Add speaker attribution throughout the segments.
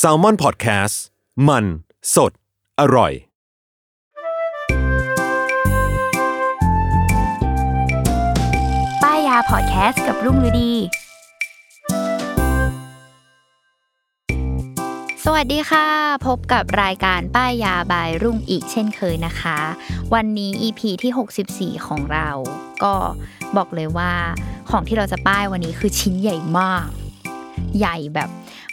Speaker 1: S a l ม o n PODCAST มัน สด อร่อย
Speaker 2: ป้ายยาพอดแคสต์กับรุ่งฤดี สวัสดีค่ะ พบกับรายการป้ายยาบายรุ่งอีกเช่นเคยนะคะ วันนี้ EP ที่ 64 ของเรา ก็บอกเลยว่าของที่เราจะป้ายวันนี้คือชิ้นใหญ่มาก ใหญ่แบบ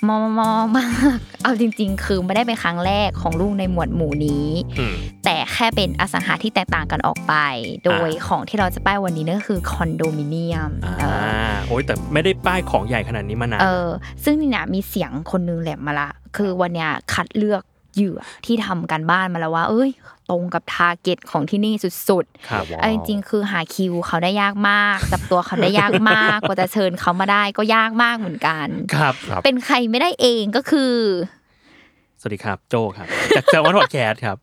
Speaker 2: มอมอมาก เอาจริง ๆ คือไม่ได้เป็นครั้งแรกของลูกในหมวดหมู่นี้ แต่แค่เป็นอสังหาที่แตกต่างกันออกไป โดยของที่เราจะป้ายวันนี้นั่นก็คือคอนโดมิเนียม
Speaker 3: อ่า
Speaker 2: เออ
Speaker 3: โอ้ยแต่ไม่ได้ป้ายของใหญ่ขนาดนี้มานาน
Speaker 2: เออ ซึ่งนี่เนี่ยมีเสียงคนนึงแหลมมาละ คือวันเนี้ยคัดเลือกเหยื่อที่ทำกันบ้านมาแล้วว่า เอ้ยตรงกับ target ของที่นี่สุด
Speaker 3: ครับ
Speaker 2: ๆเอาจริงๆคือหาคิวเขาได้ยากมากจับตัวเขาได้ยากมากกว่าจะเชิญเขามาได้ก็ยากมากเหมือนกัน
Speaker 3: ครับ
Speaker 2: เป็นใครไม่ได้เองก็คือ
Speaker 3: สวัสดีครับ โจครับจากเซลวันพอดแคสต์ครับ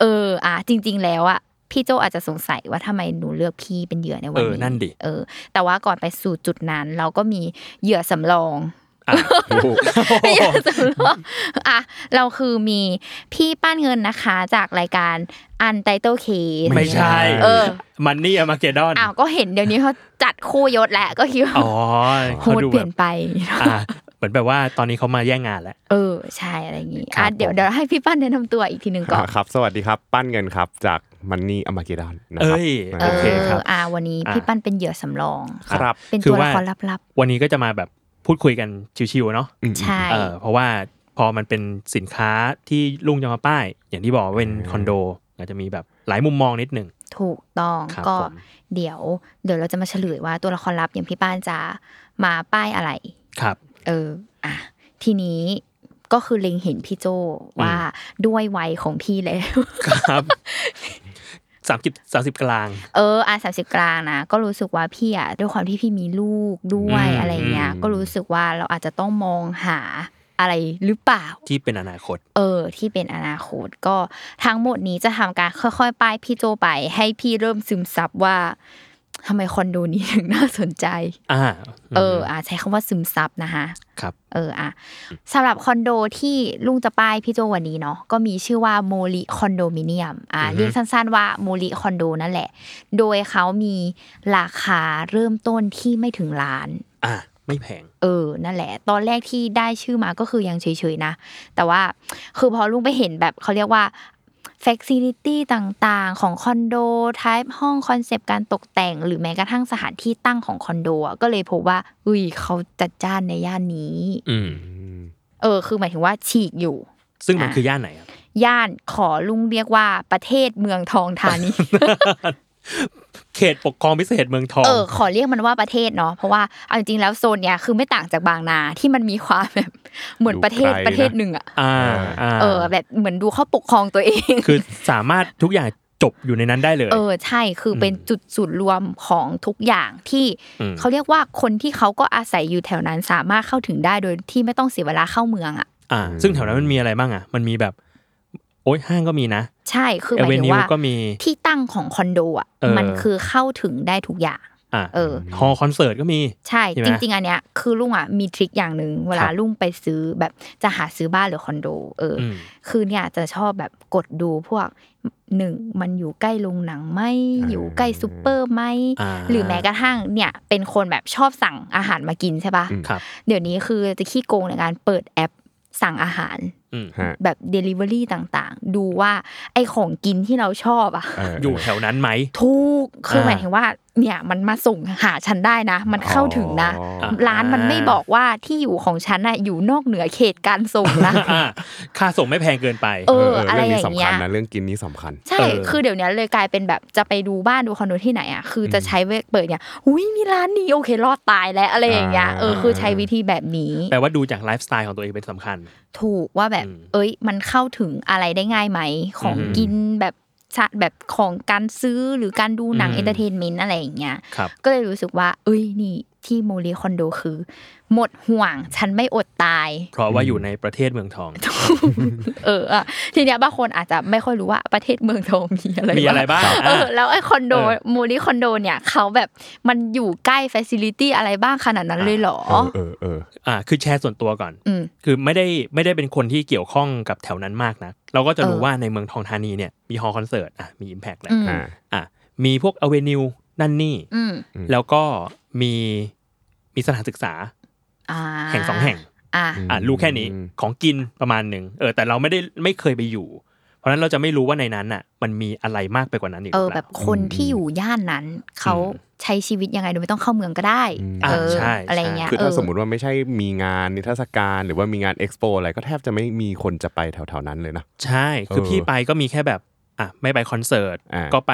Speaker 2: เออ อะจริง ๆ แล้วอะพี่โจอาจจะสงสัยว่าทำไมหนูเลือกพี่เป็นเหยื่อในวัน
Speaker 3: เออ
Speaker 2: นี้
Speaker 3: นั่นดิ
Speaker 2: เออ แต่ว่าก่อนไปสู่จุดนั้น เราก็มีเหยื่อสำรอง
Speaker 3: อะ
Speaker 2: เหยื่อสำรองอะเราคือมีพี่ป้านเงินนะคะจากรายการอันไตเติลเค
Speaker 3: ไม่ใช่
Speaker 2: เออ
Speaker 3: มันนี่มาเกดอน
Speaker 2: อ้าวก็เห็นเดี๋ยวนี้เขาจัดคู่ยศแหละก็คิดว่า
Speaker 3: อ๋อ
Speaker 2: โห
Speaker 3: เขา
Speaker 2: ด
Speaker 3: ดู
Speaker 2: เป
Speaker 3: แบ
Speaker 2: ลี่ย
Speaker 3: บ
Speaker 2: นไป
Speaker 3: อะเหมือนแบบว่าตอนนี้เขามาแย่งงานแล้ว
Speaker 2: เออ ใช่อะไรอย่างงี้
Speaker 3: ครั
Speaker 2: อะ
Speaker 3: บ
Speaker 2: เดี๋ยว
Speaker 3: ผม
Speaker 2: เดี๋ยวให้พี่ป้านแนะนำตัวอีกทีหนึ่งก่อน
Speaker 1: ครับ สวัสดีครับ ปั้นเงินครับจากมันนี่อมาเกดอนนะครั
Speaker 3: เอ้ย
Speaker 2: เอ
Speaker 3: โอเคครับ
Speaker 2: ออะวันนี้
Speaker 3: อะ
Speaker 2: พี่ป้านเป็นเหยื่อสำรอง
Speaker 1: ครับ
Speaker 2: เป็น
Speaker 3: คือ
Speaker 2: ตัวละ
Speaker 3: ว่า
Speaker 2: ครลับ
Speaker 3: วันนี้ก็จะมาแบบ พูดคุยกันชิวๆเนาะ
Speaker 2: ๆใช่
Speaker 3: เออเพราะว่าพอมันเป็นสินค้าที่ลุงจะมาป้าย อย่างที่บอกว่าเป็นคอนโดอาจจะมีแบบหลายมุมมองนิดหนึ่ง
Speaker 2: ถูกต้อง
Speaker 3: ครับ
Speaker 2: ก็
Speaker 3: ผม
Speaker 2: เดี๋ยว เดี๋ยวเราจะมาเฉลยว่าตัวละครลับอย่างพี่ป้านจะมาป้ายอะไร
Speaker 3: ครับ
Speaker 2: เอออะทีนี้ก็คือเล็งเห็นพี่โจว่าด้วยวัยของพี่แล้ว
Speaker 3: ครับ สามสิบสามสิบกลาง
Speaker 2: เอออะสามสิบกลางนะ ก็รู้สึกว่าพี่อะด้วยความที่พี่มีลูกด้วย
Speaker 3: อืม
Speaker 2: อะไรเงี้ย
Speaker 3: อืม
Speaker 2: ก็รู้สึกว่าเราอาจจะต้องมองหาอะไรหรือเปล่า
Speaker 3: ที่เป็นอนาคต
Speaker 2: เออ ที่เป็นอนาคตก็ทั้งหมดนี้จะทำการค่อยๆป้ายพี่โจไป ให้พี่เริ่มซึมซับว่า ทำไมคอนโดนี้ถึงน่าสนใจ
Speaker 3: อ่า
Speaker 2: เออ อะใช้คำว่าซึมซับนะคะ
Speaker 3: ครับ
Speaker 2: เออ อะสำหรับคอนโดที่ลุงจะป้ายพี่โจวันนี้เนาะ ก็มีชื่อว่าโมลิคอนโดมิเนียม อะเรียกสั้นๆว่าโมลิคอนโดนั่นแหละ โดยเขามีราคาเริ่มต้นที่ไม่ถึงล้าน
Speaker 3: อ่าไม่แพง
Speaker 2: เออ นั่นแหละ ตอนแรกที่ได้ชื่อมาก็คือยังเฉยๆนะ แต่ว่า คือพอลุงไปเห็นแบบเขาเรียกว่า facility ต่างๆ ของคอนโด type ห้องคอนเซปต์การตกแต่ง หรือแม้กระทั่งสถานที่ตั้งของคอนโดอะก็เลยพบว่า อุ้ยเขาจัดจ้านในย่านนี้
Speaker 3: อืม
Speaker 2: เออ คือหมายถึงว่าฉีกอยู่
Speaker 3: ซึ่งมัน
Speaker 2: อะ
Speaker 3: คือย่านไหนครับ
Speaker 2: ย่านขอลุงเรียกว่าประเทศเมืองทองธานี
Speaker 3: เขตปกครองพิเศษเมืองทอง
Speaker 2: เออขอเรียกมันว่าประเทศเนาะเพราะว่าเอาจริงๆแล้วโซนเนี้ยคือไม่ต่างจากบางนาที่มันมีความแบบเหมือนประเทศ
Speaker 1: ดูไกลนะ
Speaker 2: ประเทศหนึ่งอะ
Speaker 3: อ่าอ่า
Speaker 2: เออแบบเหมือนดูเขาปกครองตัวเอง
Speaker 3: คือสามารถทุกอย่างจบอยู่ในนั้นได้เลย
Speaker 2: เออใช่คือเป็นจุดศูนย์รวมของทุกอย่างที่
Speaker 3: อืม
Speaker 2: เขาเรียกว่าคนที่เขาก็อาศัยอยู่แถวนั้นสามารถเข้าถึงได้โดยที่ไม่ต้องเสียเวลาเข้าเมืองอะ
Speaker 3: อ่าซึ่งแถวนั้นมันมีอะไรบ้างอะ มันมีแบบ โอ้ยห้างก็มีนะ
Speaker 2: ใช่คือห
Speaker 3: เอ
Speaker 2: มาย
Speaker 3: เว
Speaker 2: ถึง
Speaker 3: นิว
Speaker 2: ว่า
Speaker 3: ก็มี
Speaker 2: ที่ตั้งของคอนโดอะ
Speaker 3: เออ
Speaker 2: มันคือเข้าถึงได้ทุกอย่าง
Speaker 3: ออ่า
Speaker 2: เออ
Speaker 3: ฮอลล์คอนเสิร์ตก็มี
Speaker 2: ใช่
Speaker 3: ใช่ไหม
Speaker 2: จริง ๆ อันเนี้ยคือลุงอะมีทริคอย่างหนึ่งเวลา
Speaker 3: ครับ
Speaker 2: ลุงไปซื้อแบบจะหาซื้อบ้านหรือคอนโด เอออ
Speaker 3: อืม
Speaker 2: คือเนี่ยจะชอบแบบกดดูพวกหนึ่งมันอยู่ใกล้โรงหนังไหมอยู่ใกล้ซูเปอร์ไหม
Speaker 3: อ่า
Speaker 2: หรือแม้กระทั่งเนี่ยเป็นคนแบบชอบสั่งอาหารมากินใช่ปะ
Speaker 3: ครับ
Speaker 2: เดี๋ยวนี้คือจะขี้โกงในการเปิดแอปสั่งอาหาร
Speaker 3: อืม
Speaker 4: ฮะ
Speaker 2: แบบ Delivery ต่างๆ ดูว่าไอของกินที่เราชอบอะ
Speaker 4: เออ
Speaker 3: อยู่แถวนั้นไหม
Speaker 2: ถูกคือ
Speaker 3: อ่า
Speaker 2: หมายถึงว่าเนี่ยมันมาส่งหาฉันได้นะ มันเข้าถึงนะ
Speaker 4: อ๋อ
Speaker 3: อ่า
Speaker 2: ร้านมันไม่บอกว่าที่อยู่ของฉันอะอยู่นอกเหนือเขตการส่งนะ
Speaker 3: อ่าค่าส่งไม่แพงเกินไป
Speaker 2: เออ
Speaker 4: เอะ
Speaker 2: ไร
Speaker 4: เรื่อง
Speaker 2: อ
Speaker 4: นี้
Speaker 2: ย่าง
Speaker 4: สำ
Speaker 2: เงี้ย
Speaker 4: คัญนะเรื่องกินนี้สำคัญ
Speaker 2: ใช่
Speaker 3: เออ
Speaker 2: คือเดี๋ยวนี้เลยกลายเป็นแบบจะไปดูบ้านดูคอนโดที่ไหนอะคือจะใช้เวเปิดเนี่ยอุ้ยมีร้านนี้โอเครอดตายแล้วอะไรอย่างเงี้ยเออคือใช้วิธีแบบนี้
Speaker 3: แปลว่าดูจากไลฟ์สไตล์ของตัวเองเป็นสำคัญ
Speaker 2: ถูกว่าแบบ
Speaker 3: อืม
Speaker 2: เอ้ย มันเข้าถึงอะไรได้ง่ายไหม ของ
Speaker 3: อืม
Speaker 2: กินแบบชะแบบของการซื้อหรือการดูหนัง
Speaker 3: อืม
Speaker 2: entertainment อะไรอย่างเงี้ย
Speaker 3: ครับ
Speaker 2: ก็เลยรู้สึกว่า เอ้ยนี่ ที่โมลีคอนโดคือ หมดห่วงฉันไม่อดตาย
Speaker 3: เพราะว่าอยู่ในประเทศเมืองทอง
Speaker 2: เอออะทีเนี้ยบางคนอาจจะไม่ค่อยรู้ว่าประเทศเมืองทองมีอะไร
Speaker 3: มีอะไรบ้าง
Speaker 2: เออ
Speaker 3: อะ
Speaker 2: แล้วไอ้คอนโด
Speaker 3: เออโม
Speaker 2: ลีคอนโดเนี่ยเขาแบบมันอยู่ใกล้ฟ a ซิลิตี้อะไรบ้างขนาดนั้นเลยเหรอ
Speaker 4: เออเออเออ
Speaker 3: อ่าคือแชร์ส่วนตัวก่อน
Speaker 2: อืม
Speaker 3: คือไม่ได้ไม่ได้เป็นคนที่เกี่ยวข้องกับแถวนั้นมากนะเราก็จะรู้
Speaker 2: เออ
Speaker 3: ว่าในเมืองทองธานีเนี่ยมี hall คอนเสิร์ตอะมีอิมแพกแหละ
Speaker 2: อืม
Speaker 4: อ่า
Speaker 3: อะมีพวก avenue นั่นนี่
Speaker 2: อืม
Speaker 3: แล้วก็มี มีสถานศึกษา
Speaker 2: อ่า
Speaker 3: แห่งสองแห่ง
Speaker 2: อ่า
Speaker 3: อะรู้แค่นี้ของกินประมาณหนึ่งเออ แต่เราไม่ได้ไม่เคยไปอยู่ เพราะฉะนั้นเราจะไม่รู้ว่าในนั้นอะ มันมีอะไรมากไปกว่านั้นอีก
Speaker 2: เอ
Speaker 3: ห
Speaker 2: อ
Speaker 3: รือเป
Speaker 2: แบ
Speaker 3: ล่า
Speaker 2: บคนที่อยู่ย่านนั้นเขา
Speaker 3: อืม
Speaker 2: ใช้ชีวิตยังไงโดยไม่ต้องเข้าเมืองก็ได้
Speaker 3: อ่า
Speaker 2: เออ
Speaker 3: ใช่
Speaker 2: อะไร
Speaker 3: ใช่
Speaker 2: เงี้ย
Speaker 4: คือถ้า
Speaker 2: เส
Speaker 4: มมติว่าไม่ใช่มีงานนิทรรศการหรือว่ามีงานเอ็กซ์โปอะไรก็แทบจะไม่มีคนจะไปแถวๆนั้นเลยนะ
Speaker 3: ใช่คือ
Speaker 4: เออ
Speaker 3: พี่ไปก็มีแค่แบบอะไม่ไปคอนเสิร์ต
Speaker 4: อ่า
Speaker 3: ก็ไป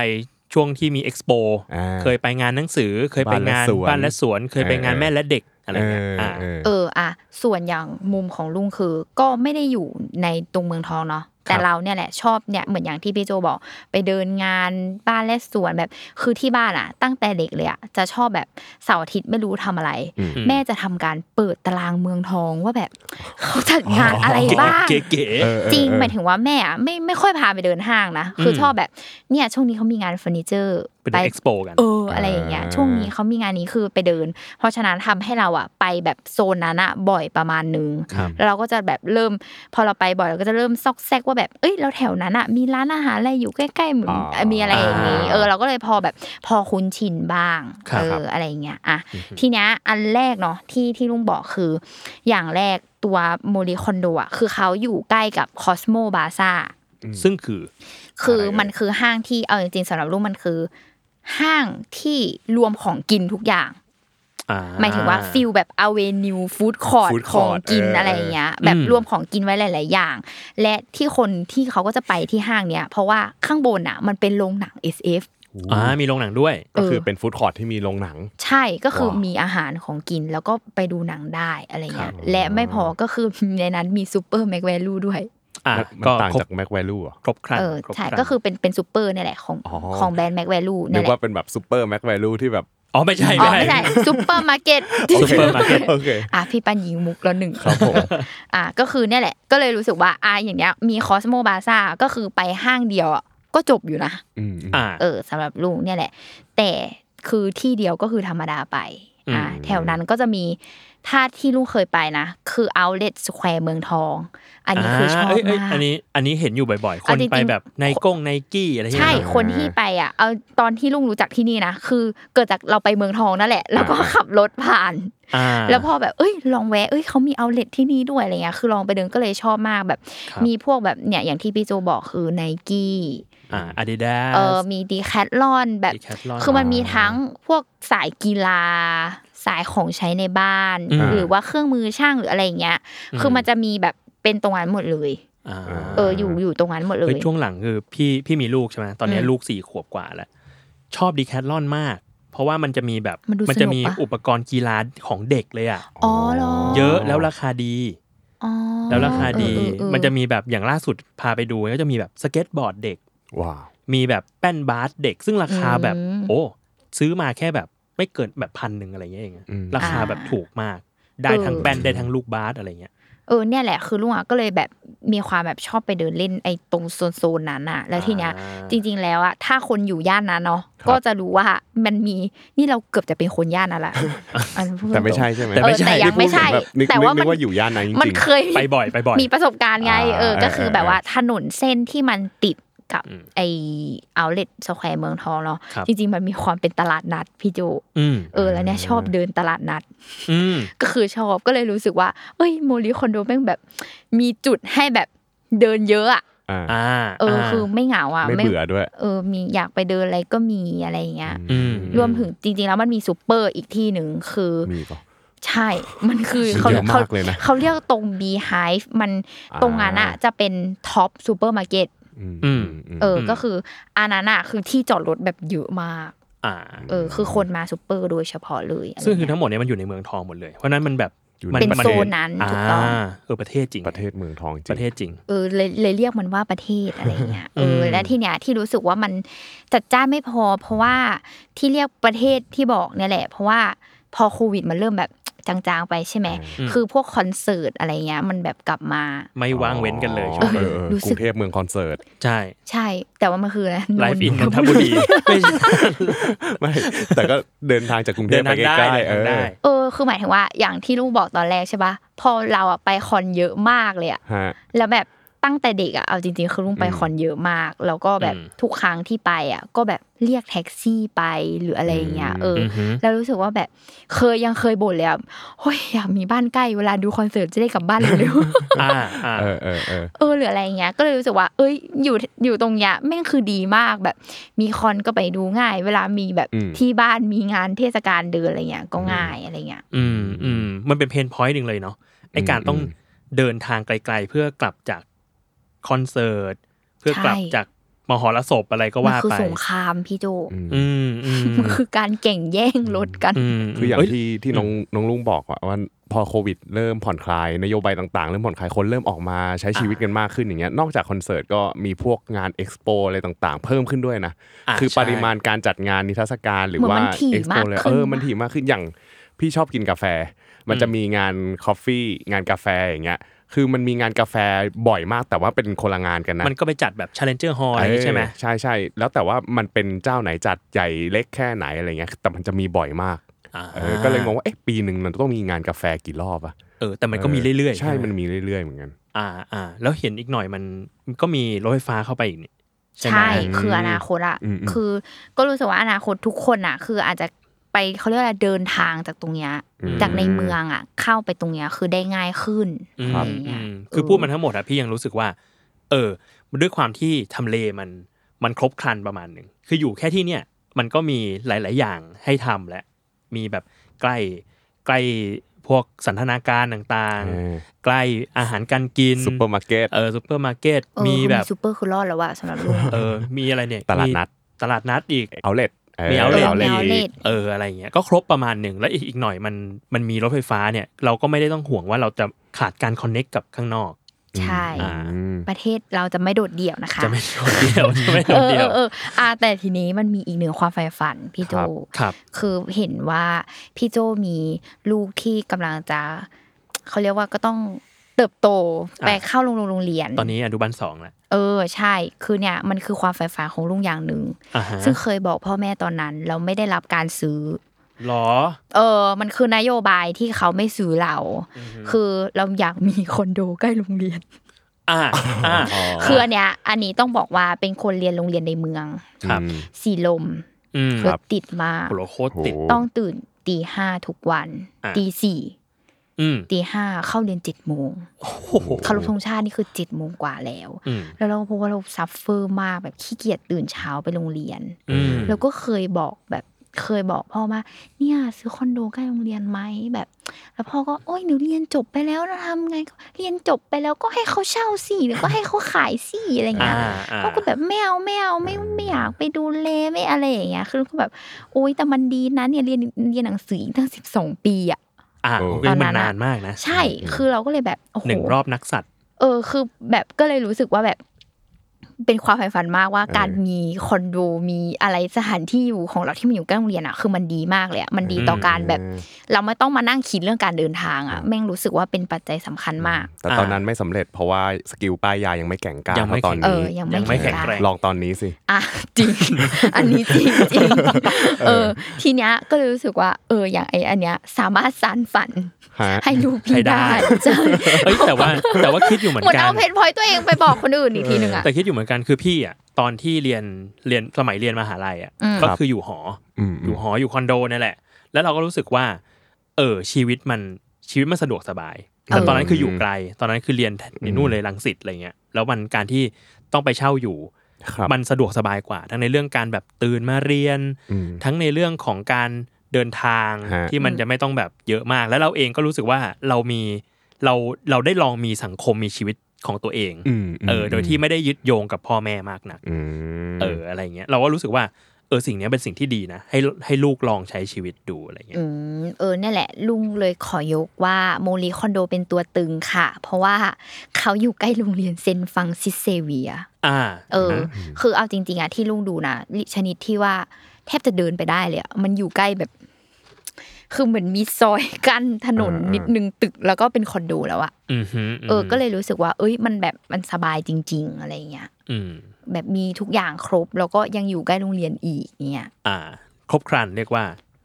Speaker 3: ช่วงที่มีเอ็กซ์โป
Speaker 4: อ่า
Speaker 3: เคยไปงานหนังสือ เคยไปงาน
Speaker 4: บ้า
Speaker 3: บ้านน
Speaker 4: และ
Speaker 3: และ
Speaker 4: ส
Speaker 3: ส
Speaker 4: ว
Speaker 3: วนนเคยไปงาน
Speaker 4: เออ
Speaker 3: แม่และเด็กอะไรเงี้ย
Speaker 4: เออ
Speaker 3: อ่า
Speaker 4: เออ
Speaker 2: เอออะส่วนอย่างมุมของลุงคือ ก็ไม่ได้อยู่ในตรงเมืองทองเนาะ แต่เราเนี่ยแหละชอบเนี่ยเหมือนอย่างที่พี่โจบอก ไปเดินงานบ้านและสวนแบบคือที่บ้านอะตั้งแต่เด็กเลยอะจะชอบแบบเสาร์อาทิตย์ไม่รู้ทำอะไร
Speaker 4: อืม
Speaker 2: แม่จะทำการเปิดตารางเมืองทองว่าแบบเขาจัดงานอะไรบ้าง
Speaker 3: เก๋
Speaker 4: เออเออ
Speaker 2: จริง
Speaker 4: เออ
Speaker 2: หมายถึงว่าแม่อะไม่ไม่ค่อยพาไปเดินห้างนะคืออ
Speaker 3: ม
Speaker 2: ชอบแบบเนี่ยช่วงนี้เขามีงานเฟอร์นิเจอร์
Speaker 3: ๆเป็น
Speaker 2: ไป
Speaker 3: เอ็กซ์โปกัน
Speaker 2: เอออะไรอย่างเงี้ย
Speaker 4: อ่า
Speaker 2: ช่วงนี้เขามีงานนี้คือไปเดิน เพราะฉะนั้นทำให้เราอะไปแบบโซนนั้นอะบ่อยประมาณนึง
Speaker 3: ครับ
Speaker 2: แล้วเราก็จะแบบเริ่ม พอเราไปบ่อยเราก็จะเริ่มซอกแซกว่าแบบเอ้ยแล้วแถวนั้นอะมีร้านอาหารอะไรอยู่ใกล้ๆเหมือน
Speaker 4: อ๋อ
Speaker 2: มีอะไรอย่างงี้
Speaker 3: อ่า
Speaker 2: เออเราก็เลยพอแบบพอคุ้นชินบ้าง
Speaker 3: ครับ
Speaker 2: เอออะไรอย่างเงี้ยอะทีเนี้ยอันแรกเนาะที่ที่ลุงบอกคือ อย่างแรกตัวโมลิคอนโดอะคือเขาอยู่ใกล้กับคอสโมบาซ่า
Speaker 3: ซึ่งคือ
Speaker 2: คือ
Speaker 4: อะไรเอ่ย
Speaker 2: มันคือห้างที่เอาจริงๆสำหรับลูกมันคือ ห้างที่รวมของกินทุกอย่าง
Speaker 3: อ่า
Speaker 2: หมายถึงว่า feelแบบอเวนิวฟู้ดคอร์
Speaker 4: food
Speaker 2: ของ
Speaker 4: court
Speaker 2: กิน
Speaker 4: เอออ
Speaker 2: อะไรอย่างเงี้ย แบบ
Speaker 3: อืม
Speaker 2: รวมของกินไว้หลาย ๆ อย่าง และที่คนที่เขาก็จะไปที่ห้างเนี้ยเพราะว่าข้างบนอะมันเป็นโรงหนัง SF
Speaker 3: อ่ามีโรงหนังด้วย
Speaker 4: ก็คือ
Speaker 2: เออ
Speaker 4: เป็น food court ที่มีโรงหนัง
Speaker 2: ใช่ก็คือ
Speaker 4: wow
Speaker 2: มีอาหารของกินแล้วก็ไปดูหนังได้อะไรเงี้ย
Speaker 4: ครับ
Speaker 2: และไม่พอก็คือในนั้นมีซูเปอร์แม็กแวลูด้วย
Speaker 3: อ่า
Speaker 4: มันมัน
Speaker 3: ก็
Speaker 4: ต่าง
Speaker 3: ครบ
Speaker 4: จากแม็กแวลูอะ
Speaker 3: ครบครัน
Speaker 2: เออ
Speaker 3: ครบ
Speaker 2: ใช่
Speaker 3: รัน
Speaker 2: ก็คือเป็นเป็นซูเปอร์นี่แหละของ
Speaker 4: อ๋อ
Speaker 2: ของแบรนด์แม็กแวลู
Speaker 4: นึ
Speaker 2: นี่
Speaker 4: ก
Speaker 2: แหละ
Speaker 4: ว่าเป็นแบบซูเปอร์แม็กแวลูที่แบบ
Speaker 3: อ๋อไม่ใช่
Speaker 2: อ๋อ
Speaker 3: ไม่
Speaker 2: ไม่
Speaker 3: ใช่
Speaker 2: ใช่ซูเปอร์มาร์เก็ต
Speaker 4: โอเค
Speaker 3: Supermarket
Speaker 4: โอเค
Speaker 2: อะพี่ปันยิงมุกแล้วหนึ่ง
Speaker 4: ครับผม
Speaker 2: อะก็คือเนี่ยแหละ ก็เลยรู้สึกว่าอะอย่างเงี้ยมีคอสโมบาซ่าก็คือไปห้างเดียวอะก็จบอยู่นะ
Speaker 4: อืมอืม
Speaker 3: อ่า
Speaker 2: เออสำหรับลุงเนี่ยแหละ แต่คือที่เดียวก็คือธรรมดาไปอะ
Speaker 3: อืม
Speaker 2: แถวนั้นก็จะมี ถ้าที่ลุงเคยไปนะ คือ Outlet Square เมืองทอง อันนี้คือชอบ
Speaker 3: เยเย
Speaker 2: มาก
Speaker 3: อันนี้อันนี้เห็นอยู่บ่อยๆค
Speaker 2: เอา
Speaker 3: น
Speaker 2: จริงๆ
Speaker 3: ไปแบบไนก้งไนกี้อะไรอย่าง
Speaker 2: ใช่
Speaker 3: เงี้ย
Speaker 2: คนที่ไปอะเอาตอนที่ลุงรู้จักที่นี่นะคือเกิดจากเราไปเมืองทองนั่นแหละ แล้วก็ขับรถผ่าน
Speaker 3: อ่า
Speaker 2: แล้วพอแบบเอ้ยลองแวะเอ้ยเขามีเอาเลทที่นี่ด้วยอะไรเงี้ยคือลองไปเดินก็เลยชอบมากแบบ
Speaker 3: ครับ
Speaker 2: มีพวกแบบเนี่ยอย่างที่พี่โจบอกคือไนกี้
Speaker 3: อ่าอาดิดาส
Speaker 2: เออมีดีแคทลอนแบบ
Speaker 3: Decathlon
Speaker 2: คือมันมีทั้งพวกสายกีฬา สายของใช้ในบ้าน
Speaker 3: อืม
Speaker 2: หรือว่าเครื่องมือช่างหรืออะไรเงี้ย
Speaker 3: อืม
Speaker 2: คือมันจะมีแบบเป็นตรงนั้นหมดเลย
Speaker 3: อ่า
Speaker 2: เอออยู่อยู่ตรงนั้นหมดเล
Speaker 3: เฮ้
Speaker 2: ย
Speaker 3: ยช่วงหลังคือพี่พี่มีลูกใช่ไหมตอนนี้
Speaker 2: อืม
Speaker 3: ลูกสี่ขวบกว่าแล้ว ชอบดีแคทลอนมาก เพราะว่ามันจะมีแบบ
Speaker 2: มันดู
Speaker 3: จะมี
Speaker 2: สนุกปะ
Speaker 3: อุปกรณ์กีฬาของเด็กเลยอะ
Speaker 2: อ๋อเหรอ
Speaker 3: เยอะแล้วราคาดี
Speaker 2: อ๋อ
Speaker 3: แล้วราคาดี
Speaker 2: เออเออเออ
Speaker 3: มันจะมีแบบอย่างล่าสุดพาไปดูก็จะมีแบบสเก็ตบอร์ดเด็ก
Speaker 4: wow
Speaker 3: มีแบบแป้นบาสเด็กซึ่งราคาแบบ
Speaker 2: อืม
Speaker 3: โอ้ซื้อมาแค่แบบ ไม่เกินแบบพันหนึ่งอะไรเงี้ยเองอะ
Speaker 4: อืม
Speaker 3: ราคา
Speaker 2: อ่า
Speaker 3: แบบถูกมาก ได้ทั้ง
Speaker 2: เออ
Speaker 3: แป้นได้ทั้งลูกบาสอะไรเงี้ย
Speaker 2: เออเนี่ยแหละคือลุงอะก็เลยแบบมีความแบบชอบไปเดินเล่นไอ้ตรงโซนๆนั้นอะ แล้วทีเนี้ย
Speaker 3: อ่า
Speaker 2: จริง ๆ แล้วอะถ้าคนอยู่ย่านนั้นเนาะก็จะรู้ว่ามันมีนี่เราเกือบจะเป็นคนย่านนั่นแหละอันนั้นพูด
Speaker 4: แต่ไม่
Speaker 2: ตรงๆ
Speaker 4: ใช่ใช่ไหม
Speaker 3: แต่ไม่ใช่
Speaker 2: เออแต่ยังไม่ใช่
Speaker 4: แบบนึก
Speaker 2: แต่
Speaker 4: นึก
Speaker 2: ว่า
Speaker 4: นึ
Speaker 2: มัน
Speaker 4: กว่าอยู่ย่านนั้นจริงๆ
Speaker 2: มันเคย
Speaker 3: ไปบ่อยไปบ่อย
Speaker 2: มีประสบการณ์ไง
Speaker 4: อ่า
Speaker 2: เออก็คือ
Speaker 4: เออ
Speaker 2: แบบว่าถนนเส้นที่มันติด กับ
Speaker 3: อืม
Speaker 2: ไอเอาเล t สแควร์เมืองทองเนาะ
Speaker 3: ครับ
Speaker 2: จริง ๆ มันมีความเป็นตลาดนัดพี่โจ
Speaker 3: อืม
Speaker 2: เออแล้วเนี่ยชอบเดินตลาดนัด
Speaker 3: อืม
Speaker 2: ก็คือชอบก็เลยรู้สึกว่าเอ้ยโมลีคอนโดแม่งแบบ มีจุดให้แบบเดินเยอะอะ
Speaker 4: อ่า
Speaker 3: อ่า
Speaker 2: เออคือไม่เหงาอะ
Speaker 4: ไม่เบื่อด้วย
Speaker 2: เออ มีอยากไปเดินอะไรก็มีอะไรอย่างเงี้ย
Speaker 3: อืม
Speaker 2: รวมถึงจริง ๆ แล้วมันมีซูเปอร์อีกที่หนึ่งคือ
Speaker 4: มีป่ะ
Speaker 2: ใช่ มันคือ
Speaker 4: เย
Speaker 2: เขา
Speaker 4: อะมาก
Speaker 2: เขา
Speaker 4: เลยนะ
Speaker 2: เขาเรียกตรง Beehive มัน
Speaker 4: อ่า
Speaker 2: ตรงนั้นอะจะเป็นท็อปซูเปอร์มาร์เก็ต
Speaker 4: อืม
Speaker 3: อืม
Speaker 2: เออ ก็คืออันนั้นอะคือที่จอดรถแบบเยอะมาก
Speaker 3: อ่า
Speaker 2: เออ คือคนมาซูเปอร์โดยเฉพาะเลยะไร
Speaker 3: ซึ่งคือ
Speaker 2: เงี้ย
Speaker 3: ทั้งหมดเนี้มันอยู่ในเมืองทองหมดเลย เพราะฉะนั้นมันแบบ
Speaker 4: อยู่
Speaker 3: มั
Speaker 4: ใน
Speaker 2: เป็น
Speaker 4: ประ
Speaker 2: โซ
Speaker 4: เทศ
Speaker 2: นนั้น
Speaker 3: อ่า
Speaker 2: ถูกต้อง
Speaker 3: เออประเทศจริง
Speaker 4: ประเทศเมืองทองจริง
Speaker 3: ประเทศจริง
Speaker 2: เออเลยเลยเรียกมันว่าประเทศอะไรเงี้ยเออ
Speaker 3: อืม
Speaker 2: และที่เนี้ยที่รู้สึกว่ามันจัดจ้านไม่พอ เพราะว่าที่เรียกประเทศที่บอกเนี่ยแหละ เพราะว่าพอโควิดมันเริ่มแบบ จางๆไปใช่ไหม คือพวกคอนเสิร์ตอะไรเงี้ยมันแบบกลับมา
Speaker 3: ไม่ว่างเว้นกันเลย
Speaker 4: อ๋อ
Speaker 3: ช่วง
Speaker 4: เอ
Speaker 3: นี้
Speaker 4: อเออ
Speaker 2: รู้
Speaker 4: ก
Speaker 2: สึ
Speaker 4: รุ
Speaker 2: ก
Speaker 4: งเทพเมืองคอนเสิร์ต
Speaker 3: ใช่
Speaker 2: ใช่ แต่ว่ามันคืออะไร
Speaker 3: ไลฟ์อิน
Speaker 2: น
Speaker 3: น
Speaker 2: น
Speaker 3: น
Speaker 2: ท
Speaker 3: ท
Speaker 2: บุ
Speaker 3: บุ
Speaker 2: รี
Speaker 3: รีไม่ใช่
Speaker 4: ไม่ แต่ก็เดินทางจากกรุงเท
Speaker 3: เดิ
Speaker 4: พ
Speaker 3: น
Speaker 4: ไป
Speaker 3: ทาง
Speaker 4: ใก
Speaker 3: ได้
Speaker 4: ล้ๆเอ
Speaker 3: เดิน
Speaker 4: อ
Speaker 3: ได้
Speaker 2: เออ คือหมายถึงว่าอย่างที่ลูกบอกตอนแรกใช่ปะพอเราอะไปคอนเยอะมากเลยอะ
Speaker 4: ฮะ
Speaker 2: แล้วแบบ ตั้งแต่เด็กอะเอาจริงๆคือลุงไป
Speaker 4: อืม
Speaker 2: คอนเยอะมาก แล้วก็แบบ
Speaker 3: อืม
Speaker 2: ทุกครั้งที่ไปอะก็แบบเรียกแท็กซี่ไปหรืออะไรอย่างเงี้ยเอออ
Speaker 3: อฮึ
Speaker 2: แล้วรู้สึกว่าแบบเคยยังเคยบ่นเลยอะเฮ้ยอยากมีบ้านใกล้เวลาดูคอนเสิร์ตจะได้กลับบ้านเร็วๆ
Speaker 3: อ่าอ่า
Speaker 4: เออเออเออ
Speaker 2: เออหรืออะไรอย่างเงี้ย ก็เลยรู้สึกว่า เอ้ยอยู่อยู่ตรงเนี้ยแม่งคือดีมากแบบ มีคอนก็ไปดูง่าย เวลามีแบบ
Speaker 4: อืม
Speaker 2: ที่บ้านมีงานเทศกาลเดินอะไรเงี้ยก็ง่ายอะไรเงี้ย
Speaker 3: อืมอืมมันเป็นเพนพอยต์หนึ่งเลยเนาะไอการต้อง
Speaker 4: อืม
Speaker 3: เดินทางไกล ๆ เพื่อกลับจาก คอนเสิร์ตเพื่อกลับ
Speaker 2: ใช่
Speaker 3: จากมหรสพอะไรก็
Speaker 2: มัน
Speaker 3: ว่า
Speaker 2: คือ
Speaker 3: ไป
Speaker 2: สงครามพี่โจ
Speaker 4: อืม
Speaker 3: อืมอืม
Speaker 2: มันคือการแก่งแย่งรถกัน
Speaker 3: ม
Speaker 4: คืออย่าง
Speaker 3: เอ้ย
Speaker 4: ที่ที่น้องน้องลุงบอกว่าว่าพอโควิดเริ่มผ่อนคลายนโยบายต่างๆ เริ่มผ่อนคลายคนเริ่มออกมาใช้ชีวิตกันมากขึ้นอย่างเงี้ยนอกจากคอนเสิร์ตก็มีพวกงานเอ็กซ์โปอะไรต่างๆ เพิ่มขึ้นด้วยนะ
Speaker 3: อะ
Speaker 4: คือ
Speaker 3: ใช่
Speaker 4: ปริมาณการจัดงานนิทรรศการหรือ
Speaker 2: เหมือน
Speaker 4: ว่า
Speaker 2: มันถี่
Speaker 4: เอ็กซ์โป
Speaker 2: มาก
Speaker 4: เลย
Speaker 2: ขึ้น
Speaker 4: เออมันถี่มากขึ้นอย่างพี่ชอบกินกาแฟ มันจะมีงาน coffee งานกาแฟอย่างเงี้ย คือมันมีงานกาแฟบ่อยมาก แต่ว่าเป็นคนละงานกันนะ
Speaker 3: มันก็ไปจัดแบบ Challenger Hall อะไรอย่างงี้ใช่ไหม
Speaker 4: เออใช่ใช่แล้วแต่ว่ามันเป็นเจ้าไหนจัดใหญ่เล็กแค่ไหนอะไรเงี้ยแต่มันจะมีบ่อยมาก
Speaker 3: อ่า
Speaker 4: เออก็เลยงงว่าเอ๊ะปีหนึ่งมันต้องมีงานกาแฟกี่รอบอะ
Speaker 3: เออแต่มันก็มีเรื่อยๆ
Speaker 4: ใช่
Speaker 3: ไห
Speaker 4: มันมีเรื่อยๆเหมือนกัน
Speaker 3: อ่าอ่าแล้วเห็นอีกหน่อยมันมันก็มีรถไฟฟ้าเข้าไปอีกนี่ใช่ไหม
Speaker 2: ใช่คืออนาคตอะ
Speaker 4: อืมอืม
Speaker 2: คือก็รู้สึกว่าอนาคตทุกคนอะคืออาจจะ ไปเขาเรียกอะไรเดินทางจากตรงเนี้ย
Speaker 4: อืม
Speaker 2: จากในเมืองอะเข้าไปตรงเนี้ยคือได้ง่ายขึ้น
Speaker 3: อื
Speaker 2: อะ
Speaker 3: ม
Speaker 2: ไรอย่างเงี้ย
Speaker 3: อืมคือพูดมาทั้งหมดอะพี่ยังรู้สึกว่า เออด้วยความที่ทำเลมันมันครบครันประมาณหนึ่งคืออยู่แค่ที่เนี่ยมันก็มีหลาย ๆ อย่างให้ทำและมีแบบใกล้ใกล้พวกสันทนาการต่าง
Speaker 4: เออ
Speaker 3: ๆใกล้อาหารการกิน
Speaker 4: ซุปเปอร์มาร์เก็ต
Speaker 3: เออซูเปอร์มาร์เก็ต
Speaker 2: เออ
Speaker 3: มี
Speaker 2: คือ
Speaker 3: แบบ
Speaker 2: ซูเปอร์คือรอดแล้วอะสำหรับลุง
Speaker 3: เออมีอะไรเนี่ย
Speaker 4: ตลาดนัด
Speaker 3: มีตลาดนัดอีก
Speaker 4: เอาเลท
Speaker 3: มี outlet
Speaker 2: มี outlet
Speaker 3: เอออะไรเงี้ยก็ครบประมาณหนึ่งแล้วอีกอีกหน่อยมันมันมีรถไฟฟ้าเนี่ย เราก็ไม่ได้ต้องห่วงว่าเราจะขาดการคอนเน็กกับข้างนอก
Speaker 2: ใช่
Speaker 3: อ่า
Speaker 2: ประเทศเราจะไม่โดดเดี่ยวนะคะ
Speaker 3: จะไม่โดดเดียวจะไม่โด
Speaker 2: เอ
Speaker 3: ด
Speaker 2: อ
Speaker 3: เดี
Speaker 2: เอ
Speaker 3: ยว
Speaker 2: อเอออ่าแต่ทีนี้มันมีอีกหนึ่งความใฝ่ฝันพี่โจ
Speaker 4: ครับ
Speaker 3: ครับ
Speaker 2: คือเห็นว่าพี่โจมีลูกที่กำลังจะเขาเรียกว่าก็ต้อง เติบโตไป
Speaker 3: อะ
Speaker 2: เข้าโรงโรงเรียน
Speaker 3: ตอนนี้อนุบาลสองแล้ว
Speaker 2: เออใช่คือเนี่ยมันคือความใฝ่ฝันของลุงอย่างหนึ่ง
Speaker 3: อ่าฮะ
Speaker 2: ซึ่งเคยบอกพ่อแม่ตอนนั้นเราไม่ได้รับการซื้อ
Speaker 3: หรอ
Speaker 2: เออ มันคือนโยบายที่เขาไม่ซื้อเรา คือเราอยากมีคอนโดใกล้โรงเรียน
Speaker 3: อ่าอ่า
Speaker 2: คืออันเนี้ย อันนี้ต้องบอกว่าเป็นคนเรียนโรงเรียนในเมือง
Speaker 3: ครับ
Speaker 4: อืม
Speaker 2: สีลม
Speaker 3: อืม
Speaker 2: รถติดมาก
Speaker 3: โหโคตรติด
Speaker 4: โห
Speaker 2: ต้องตื่นตีห้าทุกวัน
Speaker 3: อะ
Speaker 2: ตีสี่
Speaker 3: อืม
Speaker 2: ตีห้าเข้าเรียนเจ็ดโมง
Speaker 3: โอ้โห
Speaker 2: เคารพธงชาตินี่คือเจ็ดโมงกว่าแล้ว
Speaker 3: อืม
Speaker 2: แล้วเราก็พบว่าเรา suffer มากแบบขี้เกียจตื่นเช้าไปโรงเรียน
Speaker 3: อืม
Speaker 2: แล้วก็เคยบอกแบบเคยบอกพ่อว่าเนี่ย ซื้อคอนโดใกล้โรงเรียนไหมแบบ แล้วพ่อก็โอ้ยหนูเรียนจบไปแล้วนะทำไงเรียนจบไปแล้วก็ให้เขาเช่าสิหรือก็ให้เขาขายสิอะไรเงี้ย
Speaker 3: อ่าอ่า
Speaker 2: พ่อก็แบบไม่เอาไม่เอาไม่ไม่อยากไปดูแลไม่อะไรอย่างเงี้ยคือก็แบบโอ๊ยแต่มันดีนะเนี่ยเรียนเรียนหนังสืออีกตั้งสิบสองปีอะ
Speaker 3: อ่า
Speaker 4: โอ้
Speaker 3: โอเค
Speaker 2: ตอนนั้
Speaker 3: มัน
Speaker 2: นอะ
Speaker 3: นานมากนะ
Speaker 2: ใช่คือเราก็เลยแบบโอ้โห
Speaker 3: หนึ่งรอบนักสัตว์
Speaker 2: เออคือแบบก็เลยรู้สึกว่าแบบ เป็นความใฝ่ฝันมากว่าการมีคอนโดมีอะไรสถานที่อยู่ของเราที่มันอยู่ใกล้โรงเรียนอะคือมันดีมากเลยอะมันดีต่อการแบบ เราไม่ต้องมานั่งคิดเรื่องการเดินทางอะแม่งรู้สึกว่าเป็นปัจจัยสำคัญมาก
Speaker 4: แต่ตอนนั้นไม่สำเร็จเพราะว่าสกิลป้ายยายังไม่แก่งกล้า
Speaker 3: ยังไม่
Speaker 4: เท่าตอน
Speaker 2: เอ
Speaker 4: นี้
Speaker 2: อยังไม่
Speaker 3: ยังไม่แข็ง
Speaker 2: แข็ง
Speaker 3: แก
Speaker 2: แร
Speaker 3: ร่
Speaker 2: ง
Speaker 3: ง
Speaker 4: ลองตอนนี้สิ
Speaker 2: อะจริง อันนี้จริงจริงเออทีเนี้ยก็เลยรู้สึกว่า เอออย่างไออันเนี้ยสามารถสานฝัน
Speaker 4: ฮะ
Speaker 2: ให้ลูกพี่
Speaker 3: ให้ได้
Speaker 2: ได้ใช่
Speaker 3: เอ้ยแต่ว่าแต่ว่าคิดอยู่เหมือ
Speaker 2: เหมือน
Speaker 3: นกั
Speaker 2: เอา
Speaker 3: น
Speaker 2: เพจพอยตัวเองไปบอกคนอื่นอีกทีหนึ่งอะ
Speaker 3: แต่คิดอยู่เหมือนกันคือพี่อะตอนที่เรียนเรียนสมัยเรียนมหาลัยอะ
Speaker 2: อืม
Speaker 3: ก็คืออยู่หออ
Speaker 4: อืม
Speaker 3: อยู่หออยู่คอนโดนี่แหละ แล้วเราก็รู้สึกว่า เออชีวิตมันชีวิตมันสะดวกสบายแต่ตอนนั้นคืออยู่ไกล ตอนนั้นคือเรียนในนู่นเลยลังสิตอะไรเงี้ยแล้วมันการที่ต้องไปเช่าอยู่
Speaker 4: ครับ
Speaker 3: มันสะดวกสบายกว่า ทั้งในเรื่องการแบบตื่นมาเรียน
Speaker 4: อืม
Speaker 3: ทั้งในเรื่องของการ เดินทาง
Speaker 4: ฮะ
Speaker 3: ที่มันจะไม่ต้องแบบเยอะมาก แล้วเราเองก็รู้สึกว่าเรามีเราเราได้ลองมีสังคมมีชีวิตของตัวเอง
Speaker 4: อืม
Speaker 3: เออ โดยที่ไม่ได้ยึดโยงกับพ่อแม่มากนัก
Speaker 4: อืม
Speaker 3: เอออะไรเงี้ยเราก็รู้สึกว่าเออสิ่งเนี้ยเป็นสิ่งที่ดีนะ ให้ให้ลูกลองใช้ชีวิตดูอะไรเงี้
Speaker 2: อื
Speaker 3: ย
Speaker 2: มเออนั่นแหละ ลุงเลยขอยกว่าโมลีคอนโดเป็นตัวตึงค่ะ เพราะว่าเขาอยู่ใกล้โรงเรียนเซนต์ฟรังซิสเซเวีย
Speaker 3: อ่า
Speaker 2: เออ คือเอาจริง ๆอะที่ลุงดูนะชนิดที่ว่าแทบจะเดินไปได้เลยอะมันอยู่ใกล้แบบ คือเหมือนมีซอยกั้นถนนนิดนึงตึกแล้วก็เป็นคอนโดแล้วอะ
Speaker 3: อืมฮึ
Speaker 2: เออ ก็เลยรู้สึกว่า เอ้ย มันแบบมันสบายจริง ๆ อะไรเงี้ย
Speaker 3: อืม
Speaker 2: แบบมีทุกอย่างครบ แล้วก็ยังอยู่ใกล้โรงเรียนอีกเนี่ย
Speaker 3: อ่า ครบครันเรียกว่า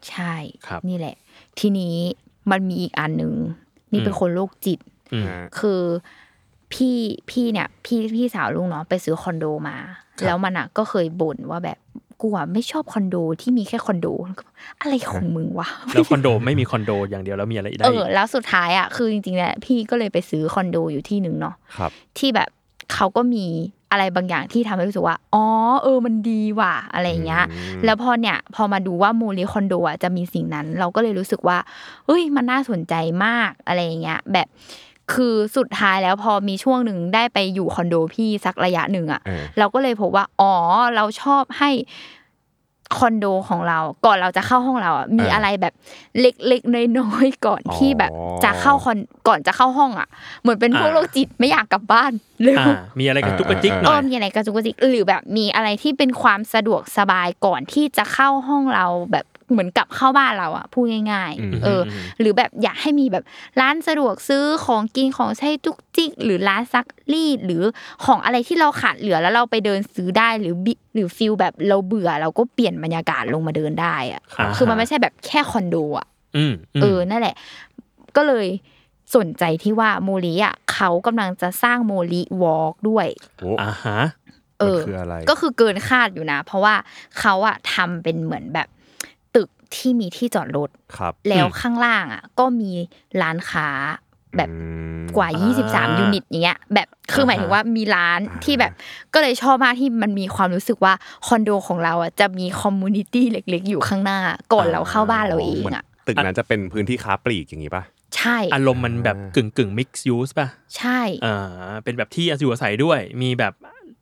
Speaker 2: ใช่
Speaker 3: ครับ
Speaker 2: นี่แหละ ทีนี้มันมีอีกอันหนึ่งนี่เป็นคนโรคจิต
Speaker 3: อืม
Speaker 4: ฮะ
Speaker 2: คือพี่พี่เนี่ย พี่พี่สาวลุงเนาะไปซื้อคอนโดมา แล้วมันอะก็เคยบ่นว่าแบบ กูอะไม่ชอบคอนโดที่มีแค่คอนโด อะไรของมึงวะ
Speaker 3: แล้วคอนโดไม่มีคอนโดอย่างเดียวแล้วมีอะไรได้
Speaker 2: เอ
Speaker 3: อี
Speaker 2: อกแล้วสุดท้ายอะคือจริงๆแล้วพี่ก็เลยไปซื้อคอนโดอยู่ที่หนึ่งเนาะ
Speaker 4: ครับ
Speaker 2: ที่แบบเขาก็มีอะไรบางอย่างที่ทำให้รู้สึกว่า อ๋อ เออ มันดีว่ะ อะไรอย่างเงี้ย
Speaker 4: อืม
Speaker 2: แล้วพอเนี่ย พอมาดูว่าโมเลคอนโดอะจะมีสิ่งนั้น เราก็เลยรู้สึกว่า เอ้ย มันน่าสนใจมาก อะไรอย่างเงี้ย แบบ คือสุดท้ายแล้วพอมีช่วงหนึ่งได้ไปอยู่คอนโดพี่สักระยะหนึ่งอะ
Speaker 4: เออ
Speaker 2: เราก็เลยพบว่าอ๋อเราชอบให้คอนโดของเราก่อนเราจะเข้าห้องเราอะมี
Speaker 4: เอออ
Speaker 2: อะไรแบบเล็กๆน้อยๆก่อน
Speaker 4: อ๋อ
Speaker 2: ที่แบบจะเข้าคอนก่อนจะเข้าห้องอะ เหมือนเป็นพวก
Speaker 3: อ่า
Speaker 2: โรคจิตไม่อยากกลับบ้านเร็ว
Speaker 3: อ่ามีอะไรกระจุกกระจิกห
Speaker 2: เอ
Speaker 3: น่อ
Speaker 2: อยมีอะไรกระจุกกระจิกหรือแบบมีอะไรที่เป็นความสะดวกสบายก่อนที่จะเข้าห้องเราแบบ เหมือนกลับเข้าบ้านเราอะพูดง่าย
Speaker 4: อืม
Speaker 2: ๆเอออ หรือแบบอยากให้มีแบบร้านสะดวกซื้อของกินของใช้จุกจิก หรือร้านซักรีดหรือของอะไรที่เราขาดเหลือแล้วเราไปเดินซื้อได้หรือหรือ feel แบบเราเบื่อเราก็เปลี่ยนบรรยากาศลงมาเดินได้อะ
Speaker 3: อ่า
Speaker 2: คือมันไม่ใช่แบบแค่คอนโดอะ
Speaker 3: อืมม
Speaker 2: เออนั่นแหละ ก็เลยสนใจที่ว่าโมลีอะเขากำลังจะสร้างโมลีวอล์กด้วย
Speaker 4: โอ้
Speaker 3: อ่าฮะ
Speaker 2: เออ
Speaker 4: มันคืออะไร
Speaker 2: ก็คือเกินคาดอยู่นะ เพราะว่าเขาอะทำเป็นเหมือนแบบตึก ที่มีที่จอดรถ
Speaker 4: ครับ
Speaker 2: แล้ว
Speaker 3: อืม
Speaker 2: ข้างล่างอะก็มีร้านค้าแบบ
Speaker 4: อืม
Speaker 2: กว่า
Speaker 3: อ่า
Speaker 2: 23 unit อย่างเงี้ย แบบคือหมายถึงว่ามีร้านที่แบบก็เลยชอบมากที่มันมีความรู้สึกว่าคอนโดของเราอะจะมี community เล็ก ๆ อยู่ข้างหน้าก่อนเราเข้าบ้านเราเองเห
Speaker 4: มือน
Speaker 2: อะ
Speaker 4: ตึกนั้นจะเป็นพื้นที่ค้าปลีกอย่างนี้ป่ะ
Speaker 2: ใช่
Speaker 3: อารมณ์มันแบบกึ่งกึ่ง mixed-use ป่ะ
Speaker 2: ใช่
Speaker 3: อ่าเป็นแบบที่อยู่อาศัยด้วย มีแบบ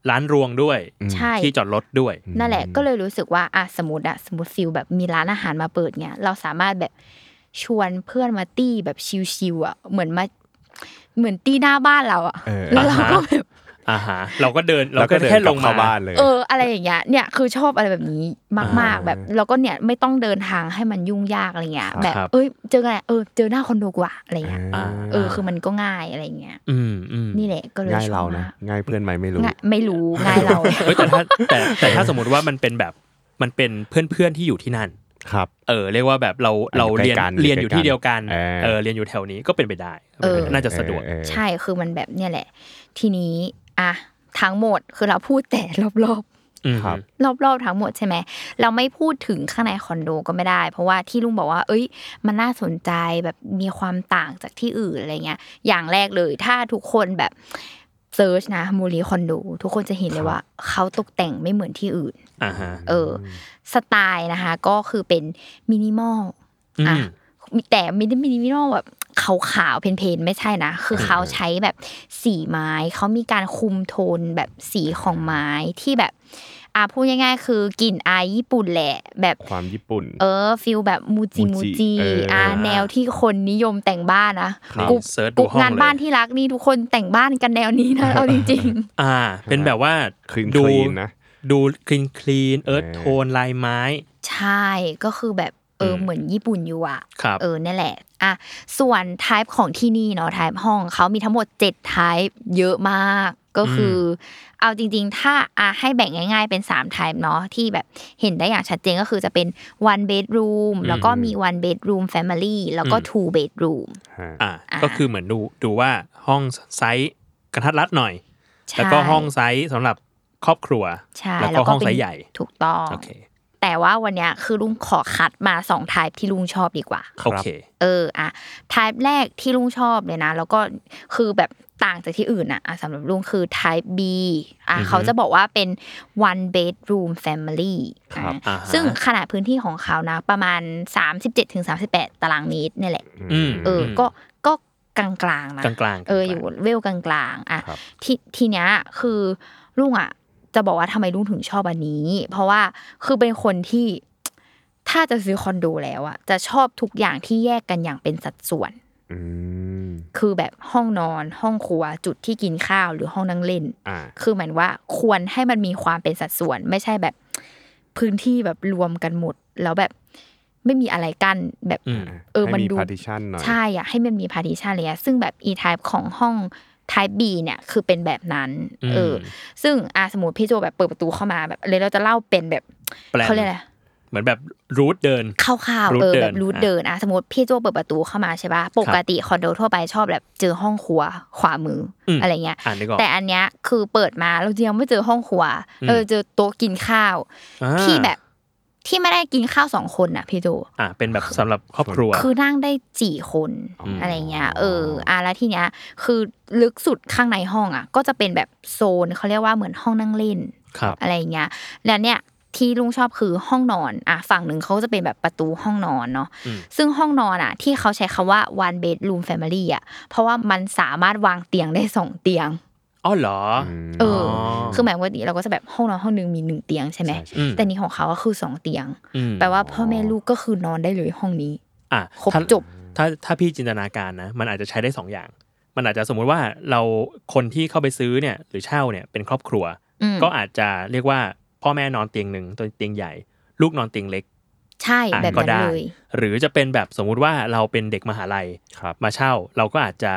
Speaker 3: ร้านรวงด้วย
Speaker 2: ใช่
Speaker 3: ที่จอดรถด้วย
Speaker 2: นั่นแหละก็เลยรู้สึกว่าอะสมมติอะสมมติฟิลแบบมีร้านอาหารมาเปิดเงี้ยเราสามารถแบบชวนเพื่อนมาตี้แบบชิวๆอะเหมือนมาเหมือนตี้หน้าบ้านเราอะ
Speaker 4: เออ
Speaker 2: แล้วเราก็แบบ
Speaker 3: อ่าฮะเราก็เดินเรา
Speaker 4: แล้ว
Speaker 3: ก็
Speaker 4: ก็เดิน
Speaker 3: แค่
Speaker 4: ก
Speaker 3: ล
Speaker 4: ลับ
Speaker 3: ง
Speaker 4: เข้า
Speaker 3: มา
Speaker 4: บ้านเลย
Speaker 2: เอออะไรอย่างเงี้ยเนี่ยคือชอบอะไรแบบนี้มาก ๆ แบบแล้วก็เนี่ยไม่ต้องเดินทางให้มันยุ่งยากอะไรเงี้ย
Speaker 4: ครับ
Speaker 2: แบบ
Speaker 3: ครับ
Speaker 2: เอ้ยเจอกันไหนเออเจอหน้าคอนโดกว่าอะไรเงี้ย
Speaker 3: อ่า
Speaker 2: เออคือมันก็ง่ายอะไรเงี้ย
Speaker 3: อืมอืม
Speaker 2: นี่แหละก็เลย
Speaker 4: ง่าย
Speaker 2: ช
Speaker 4: เรา
Speaker 2: อบ
Speaker 4: นะ
Speaker 2: มาก
Speaker 4: ง่ายเพื่อนไหมไม่รู้
Speaker 2: ง่ายไม่รู้ง่ายเรา
Speaker 3: เฮ้ยแต่ถ้าแต่แต่ถ้าสมมติว่ามันเป็นแบบมันเป็นเพื่อนเพื่อนๆที่อยู่ที่นั่น
Speaker 4: ครับ
Speaker 3: เออ เรียกว่าแบบเราเราเรียน
Speaker 4: ใกล้ๆกัน
Speaker 3: เรียนอยู่ที่เดียวกัน
Speaker 4: เออ
Speaker 3: เออ เรียนอยู่แถวนี้ก็เป็นไปได้ก็เป็นไปได้น่าจะสะดวก
Speaker 4: เออเออ
Speaker 2: ใช่ คือมันแบบเนี่ยแหละ ทีนี้ อะทั้งหมดคือเราพูดแต่รอบๆ
Speaker 3: อืม
Speaker 4: ครับ
Speaker 2: รอบๆทั้งหมดใช่ไหมเราไม่พูดถึงข้างในคอนโดก็ไม่ได้ เพราะว่าที่ลุงบอกว่า เอ้ย มันน่าสนใจแบบมีความต่างจากที่อื่นอะไรเงี้ย อย่างแรกเลยถ้าทุกคนแบบ search นะมูลีคอนโดทุกคนจะเห็นเลยว่า เขาตกแต่งไม่เหมือนที่อื่น
Speaker 3: อ่าฮะ
Speaker 2: เออ สไตล์นะคะ ก็คือเป็นมินิมอล
Speaker 3: อืม
Speaker 2: อะแต่ไม่ได้มินิมอลแบบ ขาวๆ plain ๆไม่ใช่นะ คือเขาใช้แบบสีไม้เขามีการคุมโทนแบบสีของไม้ที่แบบอะพูดง่ายๆ คือกลิ่นอายญี่ปุ่นแหละ แบบ
Speaker 4: ความญี่ปุ่น
Speaker 2: เออ feel แบบมูจิ
Speaker 4: มู
Speaker 2: มู
Speaker 4: จิ
Speaker 2: จิ
Speaker 4: เอออ่
Speaker 2: อะแนวที่คนนิยมแต่งบ้านนะครับ
Speaker 3: Google search ดู
Speaker 2: กุ๊ก
Speaker 3: ห้อง
Speaker 2: งาน
Speaker 3: เลย
Speaker 2: บ้านที่รักนี่ทุกคนแต่งบ้านกันแนวนี้นะเอาจริง
Speaker 3: อ่า เป็นแบบว่า
Speaker 4: clean
Speaker 3: ดู
Speaker 4: clean นะ
Speaker 3: ดูคลีนคลีนเอิร์ธ
Speaker 4: เออ
Speaker 3: โทนลายไม้
Speaker 2: ๆใช่ก็คือแบบ เอออ
Speaker 3: ม
Speaker 2: เหมือนญี่ปุ่นอยู่อะ
Speaker 3: ครับ
Speaker 2: เออนั่นแหละอะส่วน type ของที่นี่เนาะ type ห้องเขามีทั้งหมด7 type เยอะมากก็คือ เอาจริง ๆ ถ้าอะให้แบ่งง่าย ๆ เป็น3 type เนาะที่แบบเห็นได้อย่างชัดเจนก็คือจะเป็น one bedroom แล้วก็มี one bedroom family แล้วก็ two bedroom
Speaker 4: ฮะ
Speaker 3: อ่า
Speaker 2: อ่า
Speaker 3: ก็คือเหมือนดูดูว่าห้องไซส์กระทัดรัดหน่อย
Speaker 2: ใช่
Speaker 3: แล้วก็ห้องไซส์สำหรับครอบครัว
Speaker 2: ใช่
Speaker 3: แล้วก็ห้อง
Speaker 2: เป็น
Speaker 3: ส์ใหญ่
Speaker 2: ถูกต้อง
Speaker 3: โอเค
Speaker 2: แต่ว่าวันเนี้ยคือลุงขอคัดมาสอง type ที่ลุงชอบดีกว่า
Speaker 3: โอเค
Speaker 2: เอออะ type แรกที่ลุงชอบเลยนะ แล้วก็คือแบบต่างจากที่อื่นอะอะสำหรับลุงคือ type B อะเขาจะบอกว่าเป็น one bedroom family
Speaker 4: ครับ
Speaker 2: อะ
Speaker 3: อ่าฮะ
Speaker 2: ซึ่งขนาดพื้นที่ของเขานะประมาณ 37-38 ตารางเมตรเนี่ยแหละ
Speaker 3: อืม
Speaker 2: เอออก็ก็กลางๆนะ
Speaker 3: กลางๆ
Speaker 2: เอออยู่เวลกลางๆอะ
Speaker 4: ครับ
Speaker 2: ทีทีเนี้ยคือลุงอะ จะบอกว่าทำไมลุงถึงชอบอันนี้ เพราะว่าคือเป็นคนที่ถ้าจะซื้อคอนโดแล้วอะจะชอบทุกอย่างที่แยกกันอย่างเป็นสัดส่วน
Speaker 4: อืม
Speaker 2: คือแบบห้องนอนห้องครัวจุดที่กินข้าวหรือห้องนั่งเล่น
Speaker 4: อ่า
Speaker 2: คือหมายว่าควรให้มันมีความเป็นสัดส่วน ไม่ใช่แบบพื้นที่แบบรวมกันหมด แล้วแบบไม่มีอะไรกั้นแบบ
Speaker 3: อืม
Speaker 2: เออมัน
Speaker 4: ให้
Speaker 2: ดู
Speaker 4: partition หน่อย
Speaker 2: ใช่อะให้มันมี partition เลยอะซึ่งแบบ e type ของห้อง type B เนี่ยคือเป็นแบบนั้น
Speaker 3: อืม
Speaker 2: เออซึ่งอะสมมติพี่โจแบบเปิดประตูเข้ามาแบบเลยเราจะเล่าเป็นแบบ
Speaker 3: แปลน
Speaker 2: เขาเรียกอะไร
Speaker 3: เหมือนแบบรูทเดิน
Speaker 2: คร่าวๆ
Speaker 3: รูท
Speaker 2: เออ
Speaker 3: เดิน
Speaker 2: แบบรูท
Speaker 3: อะ
Speaker 2: เดินอะสมมติพี่โจเปิดประตูเข้ามาใช่ปะปกติคอนโดทั่วไปชอบแบบเจอห้องครัวขวามืออ
Speaker 3: ม
Speaker 2: อะไรเงี้ย
Speaker 3: อ่านได้ก่อน
Speaker 2: แต่อันเนี้ยคือเปิดมาเรายังไม่เจอห้องครัว
Speaker 3: อืม
Speaker 2: เออเจอโต๊ะกินข้าว
Speaker 3: อ่า
Speaker 2: ที่แบบ ที่ไม่ได้กินข้าวสองคนน่ะพี่โจ
Speaker 3: อ่าเป็นแบบสำหรับครอบครัว
Speaker 2: คือนั่งได้สี่คน
Speaker 4: อืม
Speaker 2: อะไรเงี้ยเอออะแล้วทีเนี้ยคือลึกสุดข้างในห้องอะ ก็จะเป็นแบบโซนเขาเรียกว่าเหมือนห้องนั่งเล่น
Speaker 3: ครับ
Speaker 2: อะไรเงี้ยแล้วเนี่ยที่ลุงชอบคือห้องนอนอะฝั่งหนึ่งเขาจะเป็นแบบประตูห้องนอนเนาะ
Speaker 3: อืม
Speaker 2: ซึ่งห้องนอนอะ ที่เขาใช้คำว่า one bedroom family อะเพราะว่ามันสามารถวางเตียงได้สองเตียง
Speaker 3: อ๋อเหรอ
Speaker 4: ม
Speaker 2: เออ
Speaker 3: อ๋อ
Speaker 2: คือหมายว่าเราก็จะแบบห้องนอนห้องหนึงมีหนึ่งเตียงใช่ไหม
Speaker 4: ใช่ใช่
Speaker 3: อืม
Speaker 2: แต่นี่ของเขาก็คือสองเตียง
Speaker 3: อืม
Speaker 2: แปลว่าพ่อแม่ลูกก็คือนอนได้เลยห้องนี้
Speaker 3: อะ
Speaker 2: ครบ
Speaker 3: ถ้า
Speaker 2: จบ
Speaker 3: ถ้าถ้าพี่จินตนาการนะ มันอาจจะใช้ได้สองอย่าง มันอาจจะสมมุติว่าเราคนที่เข้าไปซื้อเนี่ย หรือเช่าเนี่ยเป็นครอบครัว
Speaker 2: อืม
Speaker 3: ก็อาจจะเรียกว่าพ่อแม่นอนเตียงหนึ่งตัวเตียงใหญ่ ลูกนอนเตียงเล็ก
Speaker 2: ใช่
Speaker 3: อะ
Speaker 2: แบบ
Speaker 3: ก็
Speaker 2: นั้น
Speaker 3: ได้
Speaker 2: เลย
Speaker 3: หรือจะเป็นแบบสมมุติว่าเราเป็นเด็กมหาลัย
Speaker 4: ครับ
Speaker 3: มาเช่า เราก็อาจจะ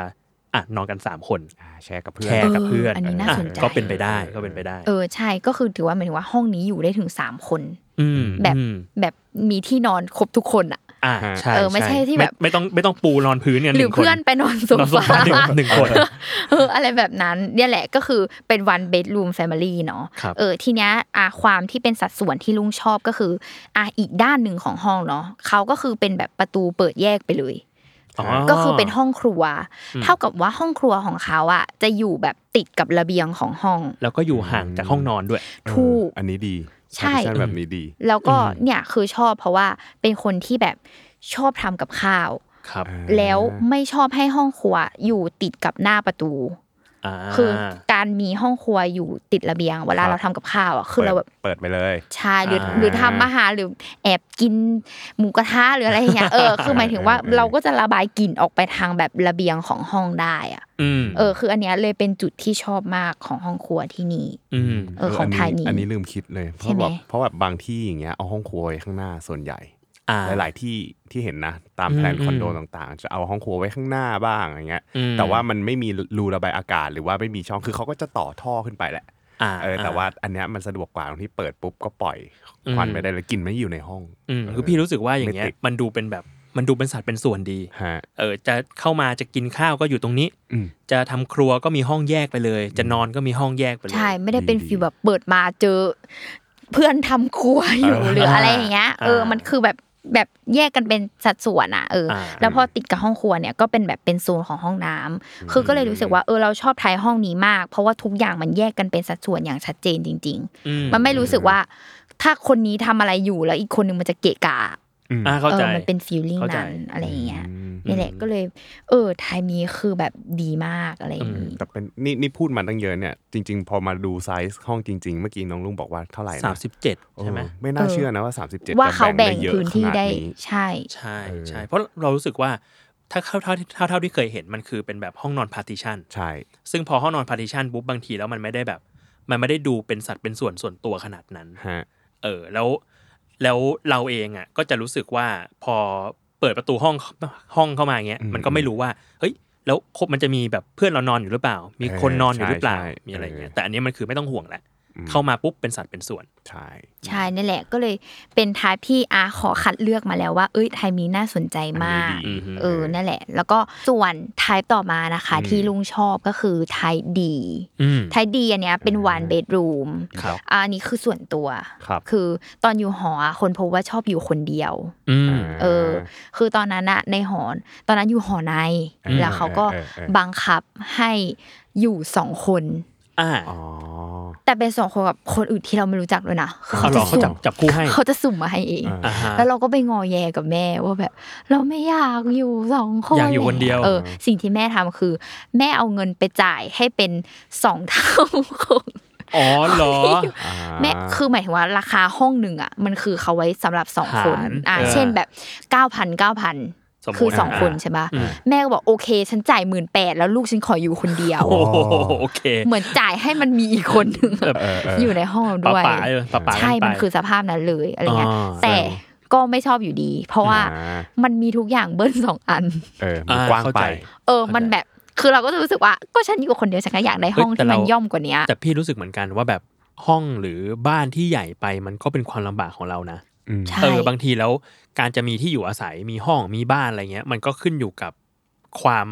Speaker 3: อะนอนกันสามคน
Speaker 4: อ่าแชร์กับเพื่อน
Speaker 3: แชร์กับเพื่อน
Speaker 2: เอออันนี้น่าสนใจ
Speaker 3: ก็เป็นไปได้ก็เป็นไปได้
Speaker 2: เออใช่ก็คือถือว่าหมายถึงว่าห้องนี้อยู่ได้ถึงสามคน
Speaker 3: อืม
Speaker 2: แบบ
Speaker 3: อืม
Speaker 2: แบบมีที่นอนครบทุกคนอะ
Speaker 3: อ่าใช่
Speaker 2: เออไม่ใช่ที่แบบ
Speaker 3: ไม่ไม่ต้องไม่ต้องปูนอนพื้นกัน
Speaker 2: หรือ
Speaker 3: งค
Speaker 2: เพื่อนไปนอนโซ
Speaker 3: นอนโซ
Speaker 2: ฟา
Speaker 3: ฟาหนึ่งหนึ่งคน
Speaker 2: เอออะไรแบบนั้นเนี่ยแหละก็คือเป็น one bedroom family เนาะ
Speaker 3: ครับ
Speaker 2: เออทีเนี้ยอะความที่เป็นสัดส่วนที่ลุงชอบก็คืออะอีกด้านหนึ่งของห้องเนาะเขาก็คือเป็นแบบประตูเปิดแยกไปเลย
Speaker 3: อ๋อ
Speaker 2: ก็คือเป็นห้องครัว
Speaker 3: อืม
Speaker 2: เท่ากับว่าห้องครัวของเขาอะจะอยู่แบบติดกับระเบียงของห้อง
Speaker 3: แล้วก็อยู่ห่างจากห้องนอนด้วย
Speaker 2: ถูก
Speaker 4: อันนี้ดี
Speaker 2: ใช่
Speaker 4: partition แบบนี้ดี
Speaker 2: แล้วก็
Speaker 3: อืม
Speaker 2: เนี่ยคือชอบเพราะว่าเป็นคนที่แบบชอบทำกับข้าว
Speaker 3: ครับ
Speaker 4: อ่า
Speaker 2: แล้วไม่ชอบให้ห้องครัวอยู่ติดกับหน้าประตู
Speaker 3: อ่า
Speaker 2: คือการมีห้องครัวอยู่ติดระเบียง เวลา
Speaker 4: ครับ
Speaker 2: เราทำกับข้าวอะคือเราแบบ
Speaker 4: เปิดไปเลย
Speaker 2: ใช่หรือ
Speaker 3: อ่า
Speaker 2: หรือทำอาหารหรือแอบกินหมูกระทะหรืออะไรอย่างเงี้ยเออคือหมายถึงว่า
Speaker 4: เออเออ
Speaker 2: เราก็จะระบายกลิ่นออกไปทางแบบระเบียงของห้องได้อะ
Speaker 3: อืม
Speaker 2: เออ คืออันเนี้ยเลยเป็นจุดที่ชอบมากของห้องครัวที่นี่
Speaker 3: อืม
Speaker 2: เออของ
Speaker 4: น
Speaker 2: ไทย
Speaker 4: นี้
Speaker 2: นี่
Speaker 4: อันนี้ลืมคิดเลยเพ
Speaker 2: ใช่
Speaker 4: ราะ
Speaker 2: ไหม
Speaker 4: แบบเพราะแบบบางที่อย่างเงี้ยเอาห้องครัวไว้ข้างหน้าส่วนใหญ่
Speaker 3: อ่า
Speaker 4: หลาย ๆ ที่ที่เห็นนะ ตามแผน
Speaker 3: อืม
Speaker 4: คอนโด
Speaker 3: อืม
Speaker 4: ต่างๆ จะเอาห้องครัวไว้ข้างหน้าบ้างอย่างเงี้ย
Speaker 3: อืม
Speaker 4: แต่ว่ามันไม่มีรูระบายอากาศหรือว่าไม่มีช่องคือเขาก็จะต่อท่อขึ้นไปแหละ
Speaker 3: อ่า
Speaker 4: เออแต่ว่าอันเนี้ยมันสะดวกกว่าตรงที่เปิดปุ๊บก็ปล่อย
Speaker 3: อืม
Speaker 4: ควันไปได้เลยกลิ่นไม่อยู่ในห้อง
Speaker 3: อืมคือพี่รู้สึกว่าอย่างเงี้ย
Speaker 4: ไม่ติด
Speaker 3: มันดูเป็นแบบมันดูเป็นสัดเป็นส่วนดี
Speaker 4: ฮะ
Speaker 3: เออจะเข้ามาจะกินข้าวก็อยู่ตรงนี้
Speaker 4: อืม
Speaker 3: จะทำครัวก็มีห้องแยกไปเลย จะนอนก็มีห้องแยกไปเลย
Speaker 2: ใช่ ไม่ได้เป็น
Speaker 4: ดี
Speaker 2: ฟีลแบบเปิดมาเจอ เพื่อนทำครัวอยู่
Speaker 4: อ่า
Speaker 2: หรืออะไรอย่างเงี้ย เออ
Speaker 3: อ่ามั
Speaker 2: มันคือแบบ แบบแยกกันเป็นสัดส่วนอะเอออาแล้วพอติดกับห้องครัวเนี่ยก็เป็นแบบเป็นโซนของห้องน้ำคือก็เลยรู้สึกว่าเออเราชอบไทยห้องนี้มาก เพราะว่าทุกอย่างมันแยกกันเป็นสัดส่วนอย่างชัดเจนจริง
Speaker 3: อื
Speaker 2: ๆมันไม่รู้สึกว่าถ้าคนนี้ทำอะไรอยู่แล้วอีกคนนึงมันจะเกะกะ
Speaker 4: อืม
Speaker 3: อ่าเข้าใจ
Speaker 2: ออมันเป็นฟีลลิ่ง
Speaker 3: เข้าใจ
Speaker 2: นั้นอะไรอย่างเงี้ย
Speaker 4: อืม
Speaker 2: นี่แหละก็เลย เออไทยมีคือแบบดีมากอะไรอย่างงี้
Speaker 4: แต่เป็นนี่นี่พูดมาตั้งเยอะเนี่ย จริง ๆ พอมาดูไซส์ห้องจริง ๆ เมื่อกี้น้องลุงบอกว่าเท่าไหร่นะ
Speaker 3: สามสิบเจ็ดใช่ไหม
Speaker 4: โอ้ไม่น่าเชื่อนะว่า37
Speaker 2: ว่าเขา
Speaker 4: จะ
Speaker 2: แบ่ง
Speaker 4: ได้เยอะ
Speaker 2: พื้นที่
Speaker 4: ขนา
Speaker 2: ได้
Speaker 4: นี้
Speaker 2: ใช่
Speaker 3: ใช่
Speaker 4: เออ
Speaker 3: ใช่เพราะเรารู้สึกว่าถ้าเท่าเท่าเท่าเท่าที่เคยเห็นมันคือเป็นแบบห้องนอน partition
Speaker 4: ใช่
Speaker 3: ซึ่งพอห้องนอน partition ปุ๊บบางทีแล้วมันไม่ได้แบบ มันไม่ได้ดูเป็นสัตว์เป็นส่วนส่วนตัวขนาดนั้น
Speaker 4: ฮะ
Speaker 3: เออแล้วแล้วเราเองอะก็จะรู้สึกว่าพอ เปิดประตูห้องห้องเข้ามาอย่างเงี้ย
Speaker 4: อืม
Speaker 3: มันก็ไม่รู้ว่าเฮ้ยแล้วครบมันจะมีแบบเพื่อนเรานอนอยู่หรือเปล่า มีคนนอนอยู่หรือเปล่า
Speaker 4: ใช่ใช่
Speaker 3: มีอะไรเงี้ย
Speaker 4: เออ
Speaker 3: แต่อันนี้มันคือไม่ต้องห่วงแล้ว
Speaker 4: อืม
Speaker 3: เข้ามาปุ๊บเป็นสัตว์เป็นส่วน
Speaker 4: ใช่
Speaker 2: ใช่นี่แหละก็เลยเป็นทายที่อาขอคัดเลือกมาแล้วว่า เอ้ยไทยมีน่าสนใจมาก
Speaker 4: อันนี้ดี
Speaker 2: เออนั่นแหละ แล้วก็ส่วนทายต่อมานะคะ
Speaker 4: อืม
Speaker 2: ที่ลุงชอบก็คือไทยดี
Speaker 3: อืม
Speaker 2: ไทยดีอันเนี้ยเป็นวันเบดรูม
Speaker 3: ครับ
Speaker 2: อันนี้คือส่วนตัว
Speaker 4: ครับ
Speaker 2: คือตอนอยู่หออะคนพบว่าชอบอยู่คนเดียว
Speaker 3: อืม
Speaker 2: เออ คือตอนนั้นอะในหอตอนนั้นอยู่หอใน
Speaker 4: อืม
Speaker 2: แล้วเขาก็
Speaker 4: เออเออเออ
Speaker 2: บังคับให้อยู่สองคน
Speaker 3: อ่า
Speaker 4: อ๋อ
Speaker 2: แต่เป็นสองคนกับคนอื่นที่เราไม่รู้จักด้วยนะคือ
Speaker 3: เอาเหรอเขาจับ
Speaker 2: สุ่ม
Speaker 3: จับคู่ให้
Speaker 2: เขาจะสุ่มมาให้เอง
Speaker 4: อ่า
Speaker 3: อ่าฮะ
Speaker 2: แล้วเราก็ไปงอแยกับแม่ว่าแบบ เราไม่อยากอยู่สองคน
Speaker 3: อยากอยู่คนเดียว
Speaker 2: เออ สิ่งที่แม่ทำคือ แม่เอาเงินไปจ่ายให้เป็นสองเท่าของ
Speaker 3: อ๋อเหรอ
Speaker 4: อ่า
Speaker 2: แม่คือหมายถึงว่าราคาห้องหนึ่งอะ มันคือเขาไว้สำหรับสองคน
Speaker 3: หาร
Speaker 2: อ่า
Speaker 3: เออ
Speaker 2: เช่นแบบเก้าพันเก้าพัน
Speaker 3: สมมุติ
Speaker 2: คือสอง
Speaker 3: อ่า
Speaker 2: คนใช่ปะ
Speaker 3: อืม
Speaker 2: แม่ก็บอกโอเค ฉันจ่ายหมื่นแปดแล้วลูกฉันขออยู่คนเดียว
Speaker 3: โอ้โหโอเค
Speaker 2: เหมือนจ่ายให้มันมีอีกคนหนึ่ง
Speaker 3: เออเออเออ
Speaker 2: อยู่ในห้องเราด้วย
Speaker 3: ป๋าๆเออป๋าๆ
Speaker 2: ใช่
Speaker 3: กันไป
Speaker 2: มันคือสภาพนั้นเลยอะไรเงี้ย
Speaker 3: อ่า
Speaker 2: แต่ก็ไม่ชอบอยู่ดี เพราะว่า
Speaker 4: อ่า
Speaker 2: มันมีทุกอย่างเบิ้ลสองอัน
Speaker 4: เออมัน
Speaker 3: อ่าก
Speaker 4: ว้าง
Speaker 3: เข้า
Speaker 4: ไป
Speaker 3: ใจ
Speaker 2: เออ มันแบบคือเราก็จะรู้สึกว่าก็ฉันอยู่คนเดียวฉันก็อยากได้ห้อง
Speaker 3: เฮ้ยแต่
Speaker 2: ที่มัน
Speaker 3: เรา
Speaker 2: ย่อมกว่าเนี้ย
Speaker 3: แต่พี่รู้สึกเหมือนกันว่าแบบห้องหรือบ้านที่ใหญ่ไปมันก็เป็นความลำบากของเรานะ
Speaker 4: อืม
Speaker 2: ใช่
Speaker 3: เออบางทีแล้วการจะมีที่อยู่อาศัยมีห้องมีบ้านอะไรเงี้ย มันก็ขึ้นอยู่กับความ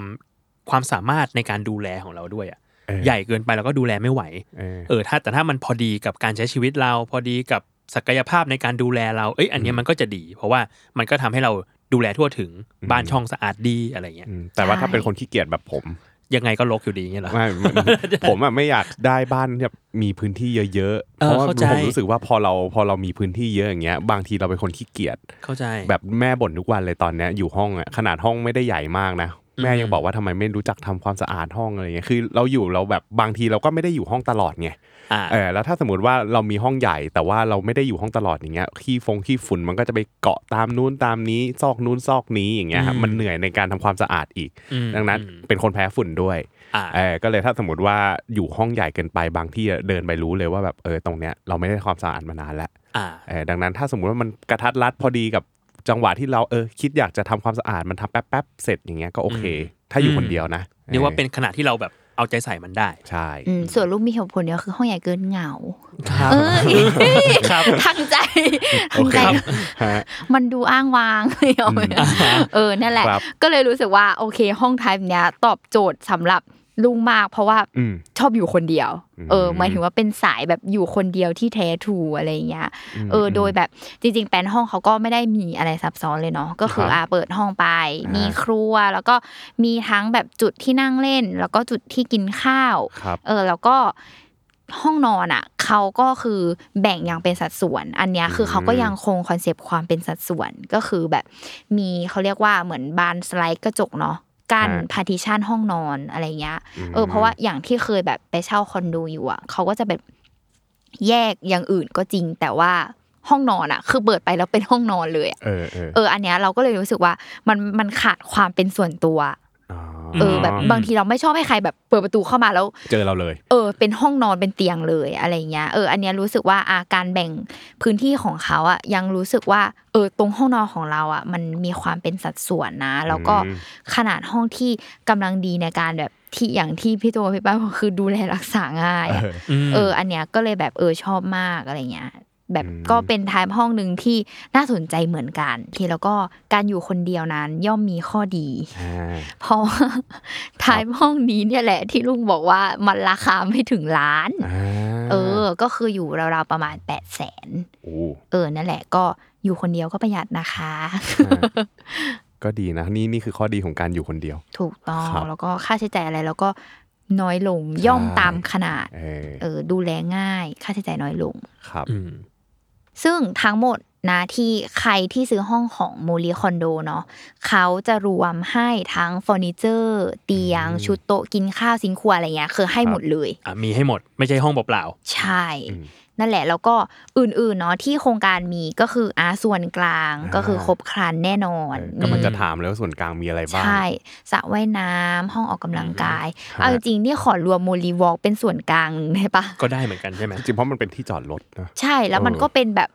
Speaker 3: ความสามารถในการดูแลของเราด้วยอะ
Speaker 4: เออ
Speaker 3: ใหญ่เกินไปเราก็ดูแลไม่ไหว
Speaker 4: เออ
Speaker 3: เออถ้าแต่ถ้ามันพอดีกับการใช้ชีวิตเรา พอดีกับศักยภาพในการดูแลเราเอ้ยอันเนี้ยมันก็จะดี เพราะว่ามันก็ทำให้เราดูแลทั่วถึงบ้านช่องสะอาดดีอะไรเงี้ย
Speaker 4: อืมแต่ว่าถ้าเป็นคนขี้เกียจแบบผม
Speaker 3: ยังไงก็ลกอยู่ดีเงี้ยเหรอ
Speaker 4: ไม่มันผมอะไม่อยากได้บ้านที่แบบมีพื้นที่เยอะๆ
Speaker 3: เออ
Speaker 4: เพราะว่า
Speaker 3: เข้าใจ
Speaker 4: ผมรู้สึกว่าพอเราพอเรามีพื้นที่เยอะอย่างเงี้ย บางทีเราเป็นคนขี้เกียจ
Speaker 3: เข้าใจ
Speaker 4: แบบแม่บ่นทุกวันเลยตอนเนี้ยอยู่ห้องอะขนาดห้องไม่ได้ใหญ่มากนะ แม่ยังบอกว่าทำไมไม่รู้จักทำความสะอาดห้องอะไรเงี้ยคือเราอยู่เราแบบบางทีเราก็ไม่ได้อยู่ห้องตลอดไง
Speaker 3: อ่า
Speaker 4: เออแล้วถ้าสมมติว่าเรามีห้องใหญ่ แต่ว่าเราไม่ได้อยู่ห้องตลอดอย่างเงี้ยขี้ฟงขี้ฝุ่นมันก็จะไปเกาะตามนู้นตามนี้ซอกนู้นซอกนี้อย่างเงี้ยครับ
Speaker 3: อืม
Speaker 4: มันเหนื่อยในการทำความสะอาดอีก
Speaker 3: อืม
Speaker 4: ดังนั้น
Speaker 3: อืม
Speaker 4: เป็นคนแพ้ฝุ่นด้วย
Speaker 3: อ่า
Speaker 4: เออก็เลยถ้าสมมติว่าอยู่ห้องใหญ่เกินไปบางที่เดินไปรู้เลยว่าแบบเออตรงเนี้ยเราไม่ได้ความสะอาดมานานแล้ว
Speaker 3: อ่า
Speaker 4: เออดังนั้นถ้าสมมติว่ามันกระทัดรัดพอดีกับ จังหวะที่เราเออคิดอยากจะทำความสะอาดมันทำแป๊บๆเสร็จอย่างเงี้ยก็โอเค ถ้าอยู่คนเดียวนะ
Speaker 3: เรียกว่าเป็นขนาดที่เราแบบเอาใจใส่มันได้
Speaker 4: ใช่
Speaker 2: อืมส่วนลูกมีเหตุผลเดียวคือห้องใหญ่เกินเหงา
Speaker 3: ครับ
Speaker 2: เออ
Speaker 3: ครับ
Speaker 2: ทั้งใจ
Speaker 4: โอ
Speaker 2: ทั้ง
Speaker 4: เค
Speaker 2: ใจ
Speaker 4: ฮะ
Speaker 2: มันดูอ้างว้างเลยเอาไหมเออนั่นแหละ
Speaker 4: ครับ
Speaker 2: ก็เลยรู้สึกว่าโอเค ห้องไทป์เนี้ยตอบโจทย์สำหรับ ลุงมาก เพราะว่า
Speaker 4: อืม
Speaker 2: ชอบอยู่คนเดียว
Speaker 4: อืม
Speaker 2: เออหมายถึงว่าเป็นสายแบบอยู่คนเดียวที่แท้ true อะไรอย่างเงี้ยเออโดยแบบจริง ๆ แปลนห้องเขาก็ไม่ได้มีอะไรซับซ้อนเลยเนาะก็คือ
Speaker 4: ครับ
Speaker 2: อ่าเปิดห้องไป
Speaker 4: อ่ามี
Speaker 2: มีครัวแล้วก็มีทั้งแบบจุดที่นั่งเล่น แล้วก็จุดที่กินข้าว
Speaker 4: ครับ
Speaker 2: เออแล้วก็ห้องนอนอะเขาก็คือแบ่งอย่างเป็นสัดส่วน อันเนี้ยคือเขาก็ยังคง concept ความเป็นสัดส่วนก็คือแบบมีเขาเรียกว่าเหมือนบานสไลด์กระจกเนาะ กั้น
Speaker 4: ฮะ
Speaker 2: partition ห้องนอนอะไรเงี้ยเออเพราะว่าอย่างที่เคยแบบไปเช่าคอนโดอยู่อะเขาก็จะแบบแยกอย่างอื่นก็จริง แต่ว่าห้องนอนอะ คือเปิดไปแล้วเป็นห้องนอนเลยอะ
Speaker 4: เออเออ
Speaker 2: เอออันเนี้ยเราก็เลยรู้สึกว่ามันมันขาดความเป็นส่วนตัว
Speaker 4: อ๋อ
Speaker 2: เออแบบบางทีเราไม่ชอบให้ใครแบบเปิดประตูเข้ามาแล้ว
Speaker 4: เจอเราเลย
Speaker 2: เออ เป็นห้องนอนเป็นเตียงเลยอะไรเงี้ยเอออันเนี้ยรู้สึกว่าอาการแบ่งพื้นที่ของเขาอะยังรู้สึกว่า เออ ตรงห้องนอนของเราอะ มันมีความเป็นสัดส่วนนะ แล้วก็
Speaker 4: อืม
Speaker 2: ขนาดห้องที่กำลังดีในการแบบที่อย่างที่พี่โตพี่ป้าบอกคือดูแลรักษาง่ายอะ
Speaker 3: ม
Speaker 2: เออ อันเนี้ยก็เลยแบบเออชอบมากอะไรเงี้ย แบบ
Speaker 4: อืม
Speaker 2: ก็เป็นไทป์ห้องหนึ่งที่น่าสนใจเหมือนกันที่แล้วก็การอยู่คนเดียวนั้นย่อมมีข้อดี
Speaker 4: อ่า
Speaker 2: เพราะว่าไทป์ห้องนี้เนี่ยแหละที่ลุงบอกว่ามันราคาไม่ถึงล้าน
Speaker 4: อ่า
Speaker 2: เออ ก็คืออยู่ราวๆประมาณแปดแสน
Speaker 4: โอ้
Speaker 2: เออนั่นแหละก็อยู่คนเดียวก็ประหยัดนะคะ
Speaker 4: ก็ดีนะนี่นี่คือข้อดีของการอยู่คนเดียว
Speaker 2: ถูกต้อง
Speaker 4: ครับ
Speaker 2: แล้วก็ค่าใช้จ่ายอะไรแล้วก็น้อยลงย่อมตามขนาด
Speaker 4: เออ
Speaker 2: เออดูแลง่าย ค่าใช้จ่ายน้อยลง
Speaker 4: ครับ
Speaker 3: อืม
Speaker 2: ซึ่งทั้งหมดนะที่ใครที่ซื้อห้องของโมลีคอนโดเนาะเขาจะรวมให้ทั้งเฟอร์นิเจอร์ เตียง ชุดโต๊ะกินข้าวซิงครัวอะไรเงี้ยคือให้หมดเลย
Speaker 3: อะมีให้หมดไม่ใช่ห้องเปล่า
Speaker 2: ใช่ นั่นแหละแล้วก็อื่นๆเนาะที่โครงการมีก็คืออาส่วนกลางก็คือครบครันแน่นอน
Speaker 4: กำลังจะถามแล้วาส่วนกลางมีอะไรบ้าง
Speaker 2: ใช่สระว่ายน้ำห้องออกกำลังกาย
Speaker 4: ฮะ
Speaker 2: เอาจริงๆนี่ขอรวมโมลีวอล์กเป็นส่วนกลางหนึ่งได้ปะ
Speaker 3: ๆก็ได้เหมือนกันใช่ไหม
Speaker 4: จริงๆเพราะมันเป็นที่จอดรถนะ
Speaker 2: ใช่แล้วมัน
Speaker 4: เออ
Speaker 2: ก็เป็นแบบ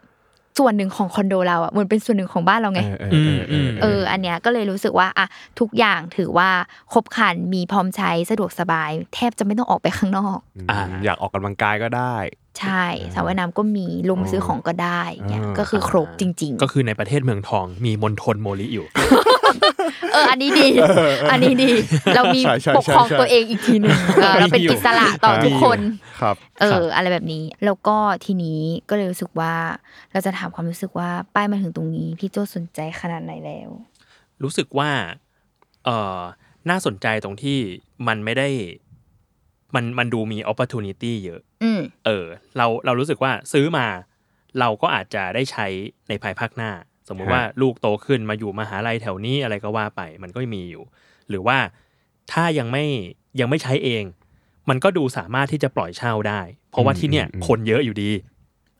Speaker 2: ส่วนหนึ่งของคอนโดเราอะมันเป็นส่วนหนึ่งของบ้านเราไง
Speaker 4: เออเออเออเออ
Speaker 2: เอออันเนี้ยก็เลยรู้สึกว่าอะทุกอย่างถือว่าครบครันมีพร้อมใช้สะดวกสบาย แทบจะไม่ต้องออกไปข้างนอก
Speaker 3: อ่า
Speaker 4: อยากออกกำลังกายก็ได้
Speaker 2: ใช่สระว่ายน้ำก็มีลงมาซื้อของก็ได้เงี้ย
Speaker 4: เออ
Speaker 2: ก็คือครบจริง
Speaker 3: ก็คือในประเทศเมืองทองมีมณฑลโมลิอยู่
Speaker 2: ๆเออ อันนี้ดี อันนี้ดี เรามี
Speaker 4: ใช่ใช่
Speaker 2: ปกครอง
Speaker 4: ใช่
Speaker 2: ตัวเองอีกทีหนึ่งเออเราเป็นอิสระต่อทุกคน
Speaker 4: ครับ
Speaker 2: เออ อะไรแบบนี้ แล้วก็ทีนี้ก็เลยรู้สึกว่า เราจะถามความรู้สึกว่าป้ายมาถึงตรงนี้ พี่โจสนใจขนาดไหนแล้ว
Speaker 3: รู้สึกว่า เออน่าสนใจตรงที่มันไม่ได้ มันมันดูมี opportunity เยอะ
Speaker 2: อืม
Speaker 3: เออ เราเรารู้สึกว่าซื้อมา เราก็อาจจะได้ใช้ในภายภาคหน้า สมมุติ
Speaker 4: ฮะ
Speaker 3: ว่าลูกโตขึ้นมาอยู่มหาลัยแถวนี้อะไรก็ว่าไปมันก็มีอยู่ หรือว่าถ้ายังไม่ยังไม่ใช้เอง มันก็ดูสามารถที่จะปล่อยเช่าได้ เพราะว่าที่เนี่ยคนเยอะอยู่ดี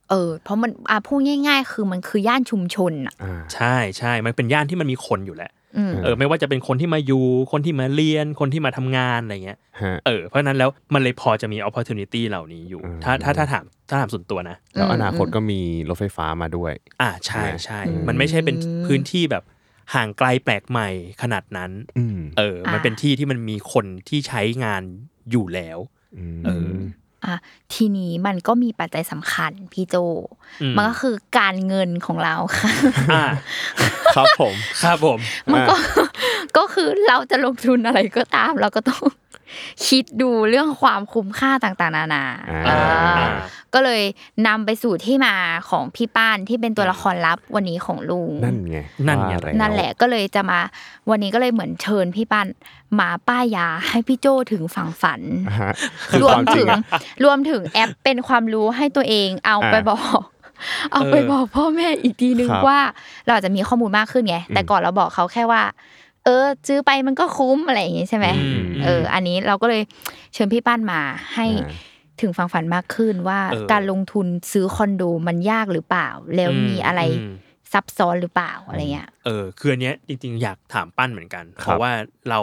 Speaker 2: เออ เพราะมันอะพูดง่าย ๆ คือมันคือย่านชุมชนอะ
Speaker 4: อ่า
Speaker 3: ใช่ใช่มันเป็นย่านที่มันมีคนอยู่แหละ
Speaker 2: อืม
Speaker 3: เออไม่ว่าจะเป็นคนที่มาอยู่ คนที่มาเรียนคนที่มาทำงานอะไรเงี้ย
Speaker 4: ฮะ
Speaker 3: เออเพราะฉะนั้นแล้วมันเลยพอจะมี opportunity เหล่านี้อยู่
Speaker 4: อืม
Speaker 3: ถ้าถ้าถ้าถามถ้าถามส่วนตัวนะ
Speaker 4: แล้วอนาคตก็มีรถไฟฟ้ามาด้วย
Speaker 3: อ่าใช่ใช่
Speaker 4: อืม
Speaker 3: มันไม่ใช่เป็นพื้นที่แบบห่างไกลแปลกใหม่ขนาดนั้น
Speaker 4: อืม
Speaker 3: เออ มันเป็นที่ที่มันมีคนที่ใช้งานอยู่แล้ว
Speaker 4: ม
Speaker 3: เออ
Speaker 2: อะทีนี้มันก็มีปัจจัยสำคัญพี่โจ
Speaker 3: อืม
Speaker 2: มันก็คือการเงินของเราค่ะ
Speaker 3: อ่า
Speaker 4: ครับผม
Speaker 3: ครับผม
Speaker 2: มันก็ก็คือเราจะลงทุนอะไรก็ตาม เราก็ต้อง คิดดูเรื่องความคุ้มค่าต่างๆ นานา
Speaker 4: อ่า
Speaker 2: อ่า
Speaker 3: อ่า
Speaker 2: ก็เลยนำไปสู่ที่มาของพี่ป้านที่เป็นตัวละครลับวันนี้ของลุง
Speaker 4: นั่นไง
Speaker 3: นั่นไง
Speaker 4: ว่า
Speaker 2: นั่นแหละก็เลยจะมาวันนี้ก็เลยเหมือนเชิญพี่ป้านมาป้ายยาให้พี่โจถึงฝั่งฝัน
Speaker 4: อ่าฮะคือ
Speaker 2: รว
Speaker 4: ค
Speaker 2: ม
Speaker 4: วามจริ
Speaker 2: ถึ
Speaker 4: ง
Speaker 2: ง
Speaker 4: อะ
Speaker 2: รวมถึงแอปเป็นความรู้ให้ตัวเองเอาไป
Speaker 4: อ่า
Speaker 2: บอกเอาไป
Speaker 3: เออ
Speaker 2: บอกพ่อแม่อีกทีนึง
Speaker 4: ครับ
Speaker 2: ว่า เราอาจจะมีข้อมูลมากขึ้นไงแต่ก่อนเราบอกเขาแค่ว่า เออซื้อไปมันก็คุ้มอะไรอย่างงี้ใช่ไหม
Speaker 3: อืม
Speaker 2: เออ อันนี้เราก็เลยเชิญพี่ป้านมาให้
Speaker 4: อ่า
Speaker 2: ถึงฟังฝันมากขึ้นว่า
Speaker 3: เออ
Speaker 2: การลงทุนซื้อคอนโดมันยากหรือเปล่า แล้วมีอะไร
Speaker 3: อืม
Speaker 2: ซับซ้อนหรือเปล่าอะไรเงี้ย
Speaker 3: เออคืออันเนี้ยจริงๆอยากถามปั้นเหมือนกัน
Speaker 4: ครับ
Speaker 3: เพราะว่าเรา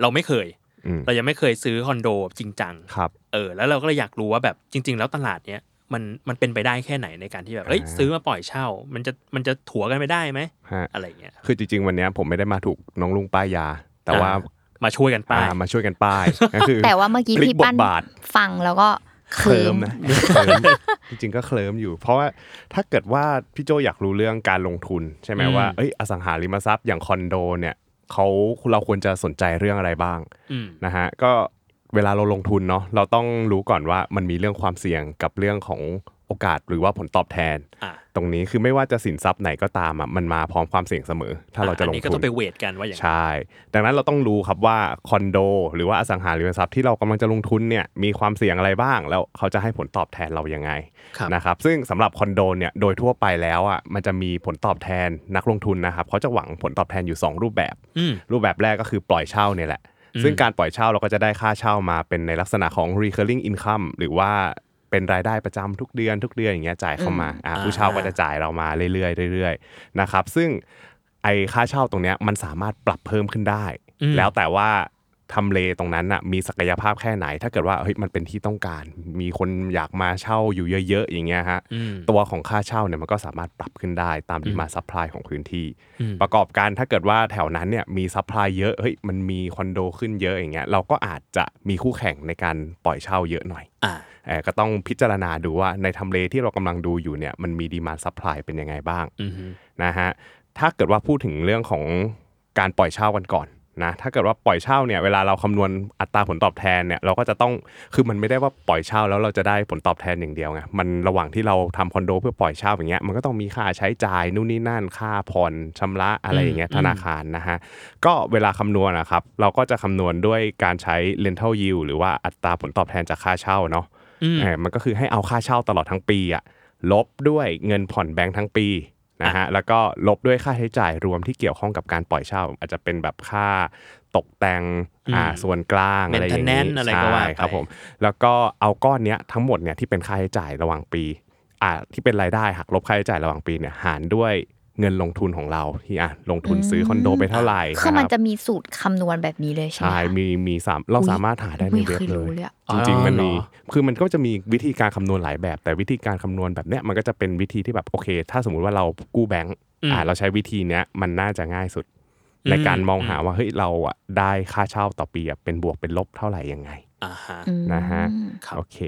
Speaker 3: เราไม่เคย
Speaker 4: อืม
Speaker 3: เรายังไม่เคยซื้อคอนโดจริงจัง
Speaker 4: ครับ
Speaker 3: เออแล้วเราก็เลยอยากรู้ว่าแบบจริง ๆ แล้วตลาดเนี้ย มันมันเป็นไปได้แค่ไหนในการที่แบบเอ้ย
Speaker 4: อ่า
Speaker 3: ซื้อมาปล่อยเช่า มันจะมันจะถัวกันไปได้ไหม
Speaker 4: ฮะ
Speaker 3: อะไรเงี้ย
Speaker 4: คือจริง ๆ วันเนี้ยผมไม่ได้มาถูกน้องลุงป้ายยา แต่ว่า
Speaker 3: อ่ามาช่วยกันป้าย
Speaker 4: อ่ามาช่วยกันป้ายก็คือ
Speaker 2: แต่ว่าเมื่อกี้
Speaker 4: พลิ
Speaker 2: พี่
Speaker 4: บ
Speaker 2: ปั้น
Speaker 4: ทบาท
Speaker 2: ฟังแล้วก็เค
Speaker 4: เค
Speaker 2: ลิ
Speaker 4: ลิ้
Speaker 2: ม
Speaker 4: มนะเคลิ้มจริงๆก็เคลิ้มอยู่ เพราะว่าถ้าเกิดว่าพี่โจอยากรู้เรื่องการลงทุน ใช่ไหม
Speaker 3: อืม
Speaker 4: ว่าเอ้ยอสังหาริมทรัพย์อย่างคอนโดเนี่ยเขาเราควรจะสนใจเรื่องอะไรบ้าง
Speaker 3: อืม
Speaker 4: นะฮะก็ เวลาเราลงทุนเนาะเราต้องรู้ก่อนว่ามันมีเรื่องความเสี่ยงกับเรื่องของโอกาสหรือว่าผลตอบแทน
Speaker 3: อะ
Speaker 4: ตรงนี้คือไม่ว่าจะสินทรัพย์ไหนก็ตามอะมันมาพร้อมความเสี่ยงเสมอ ถ้าเราจะล
Speaker 3: อัน
Speaker 4: ง
Speaker 3: นี้ก็
Speaker 4: ทุ
Speaker 3: ต้อนงไปเวทกันว่าอย่างนั้น
Speaker 4: ใช่ ดังนั้นเราต้องรู้ครับว่าคอนโดหรือว่าอสังหาริมทรัพย์ที่เรากำลังจะลงทุนเนี่ยมีความเสี่ยงอะไรบ้าง แล้วเขาจะให้ผลตอบแทนเรายังไง
Speaker 3: ครับ
Speaker 4: นะครับซึ่งสำหรับคอนโดเนี่ยโดยทั่วไปแล้วอะมันจะมีผลตอบแทนนักลงทุนนะครับเขาจะหวังผลตอบแทนอยู่ 2 รูปแบบ
Speaker 3: อืม
Speaker 4: รูปแบบแรกก็คือปล่อยเช่าเนี่ยแหละ
Speaker 3: อืม
Speaker 4: ซึ่งการปล่อยเช่าเราก็จะได้ค่าเช่ามาเป็นในลักษณะของ recurring income หรือว่าเป็นรายได้ประจำทุกเดือนทุกเดือนอย่างเงี้ยจ่ายเข้ามาอ่าผู้เช่าก็จะจ่ายเรามาเรื่อยๆเรื่อยๆนะครับซึ่งไอ้ค่าเช่าตรงเนี้ยมันสามารถปรับเพิ่มขึ้นได้
Speaker 3: อืม
Speaker 4: แล้วแต่ว่า ทำเลตรงนั้นน่ะมีศักยภาพแค่ไหน ถ้าเกิดว่าเฮ้ยมันเป็นที่ต้องการ มีคนอยากมาเช่าอยู่เยอะ ๆ อย่างเงี้ยฮะ
Speaker 3: อืม
Speaker 4: ตัวของค่าเช่าเนี่ยมันก็สามารถปรับขึ้นได้ตาม demand supply ของพื้นที่
Speaker 3: อืม
Speaker 4: ประกอบการถ้าเกิดว่าแถวนั้นเนี่ยมี supply เยอะเฮ้ยมันมีคอนโดขึ้นเยอะอย่างเงี้ยเราก็อาจจะมีคู่แข่งในการปล่อยเช่าเยอะหน่อย
Speaker 3: อ่า
Speaker 4: เออก็ต้องพิจารณาดูว่าในทำเลที่เรากำลังดูอยู่เนี่ยมันมี demand supply เป็นยังไงบ้าง
Speaker 3: อืม
Speaker 4: นะฮะถ้าเกิดว่าพูดถึงเรื่องของการปล่อยเช่ากันก่อน นะถ้าเกิดว่าปล่อยเช่าเนี่ยเวลาเราคำนวณอัตราผลตอบแทนเนี่ยเราก็จะต้องคือมันไม่ได้ว่าปล่อยเช่าแล้วเราจะได้ผลตอบแทนอย่างเดียวไงมันระหว่างที่เราทำคอนโดเพื่อปล่อยเช่าอย่างเงี้ยมันก็ต้องมีค่าใช้จ่ายนู่นนี่นั่นค่าผ่อนชำระอะไรอย่างเงี้ย
Speaker 3: อืม
Speaker 4: ธนาคารนะฮะก็เวลาคำนวณนะครับเราก็จะคำนวณด้วยการใช้ rental yield หรือว่าอัตราผลตอบแทนจากค่าเช่าเนาะ
Speaker 3: อืม
Speaker 4: เออมันก็คือให้เอาค่าเช่าตลอดทั้งปีอะลบด้วยเงินผ่อนแบงค์ทั้งปี นะฮะแล้วก็ลบด้วยค่าใช้จ่ายรวมที่เกี่ยวข้องกับการปล่อยเช่า อาจจะเป็นแบบค่าตกแต่งอ่า
Speaker 3: อืม
Speaker 4: ส่วนกลางอะไรอย่างนี้
Speaker 3: Maintenance อะไรก็ว่าไป
Speaker 4: ใช่ครับผมแล้วก็เอาก้อนเนี้ยทั้งหมดเนี่ยที่เป็นค่าใช้จ่ายระหว่างปีอ่าที่เป็นรายได้หักลบค่าใช้จ่ายระหว่างปีเนี่ยหารด้วย เงินลงทุนของเราที่อะลงทุนซื้อคอนโดไปเท่าไหร่
Speaker 2: คือมัน
Speaker 4: รับ
Speaker 2: จะมีสูตรคำนวณแบบนี้เลยใช่ไหม
Speaker 4: ใช่
Speaker 2: คะ
Speaker 4: มีมีสามเรา
Speaker 2: อุ๊ย
Speaker 4: สามารถหาได้ใน
Speaker 2: ไม่
Speaker 4: เว็บ
Speaker 2: เคย
Speaker 4: เล
Speaker 2: รู้
Speaker 4: ย
Speaker 2: เลยอะ
Speaker 4: จริงๆมันมี
Speaker 3: อ๋อเหรอ
Speaker 4: คือมันก็จะมีวิธีการคำนวณหลายแบบ แต่วิธีการคำนวณแบบเนี้ยมันก็จะเป็นวิธีที่แบบโอเค ถ้าสมมุติว่าเรากู้แบงก์
Speaker 3: อืม
Speaker 4: อ่าเราใช้วิธีเนี้ยมันน่าจะง่ายสุด ในการมองหาว่าเฮ้ยเราอะได้ค่าเช่าต่อปีอะเป็นบวกเป็นลบเท่าไหร่ยังไง
Speaker 3: อ่าฮะ
Speaker 2: อืม
Speaker 4: นะฮะ
Speaker 3: ครับ
Speaker 4: โอเค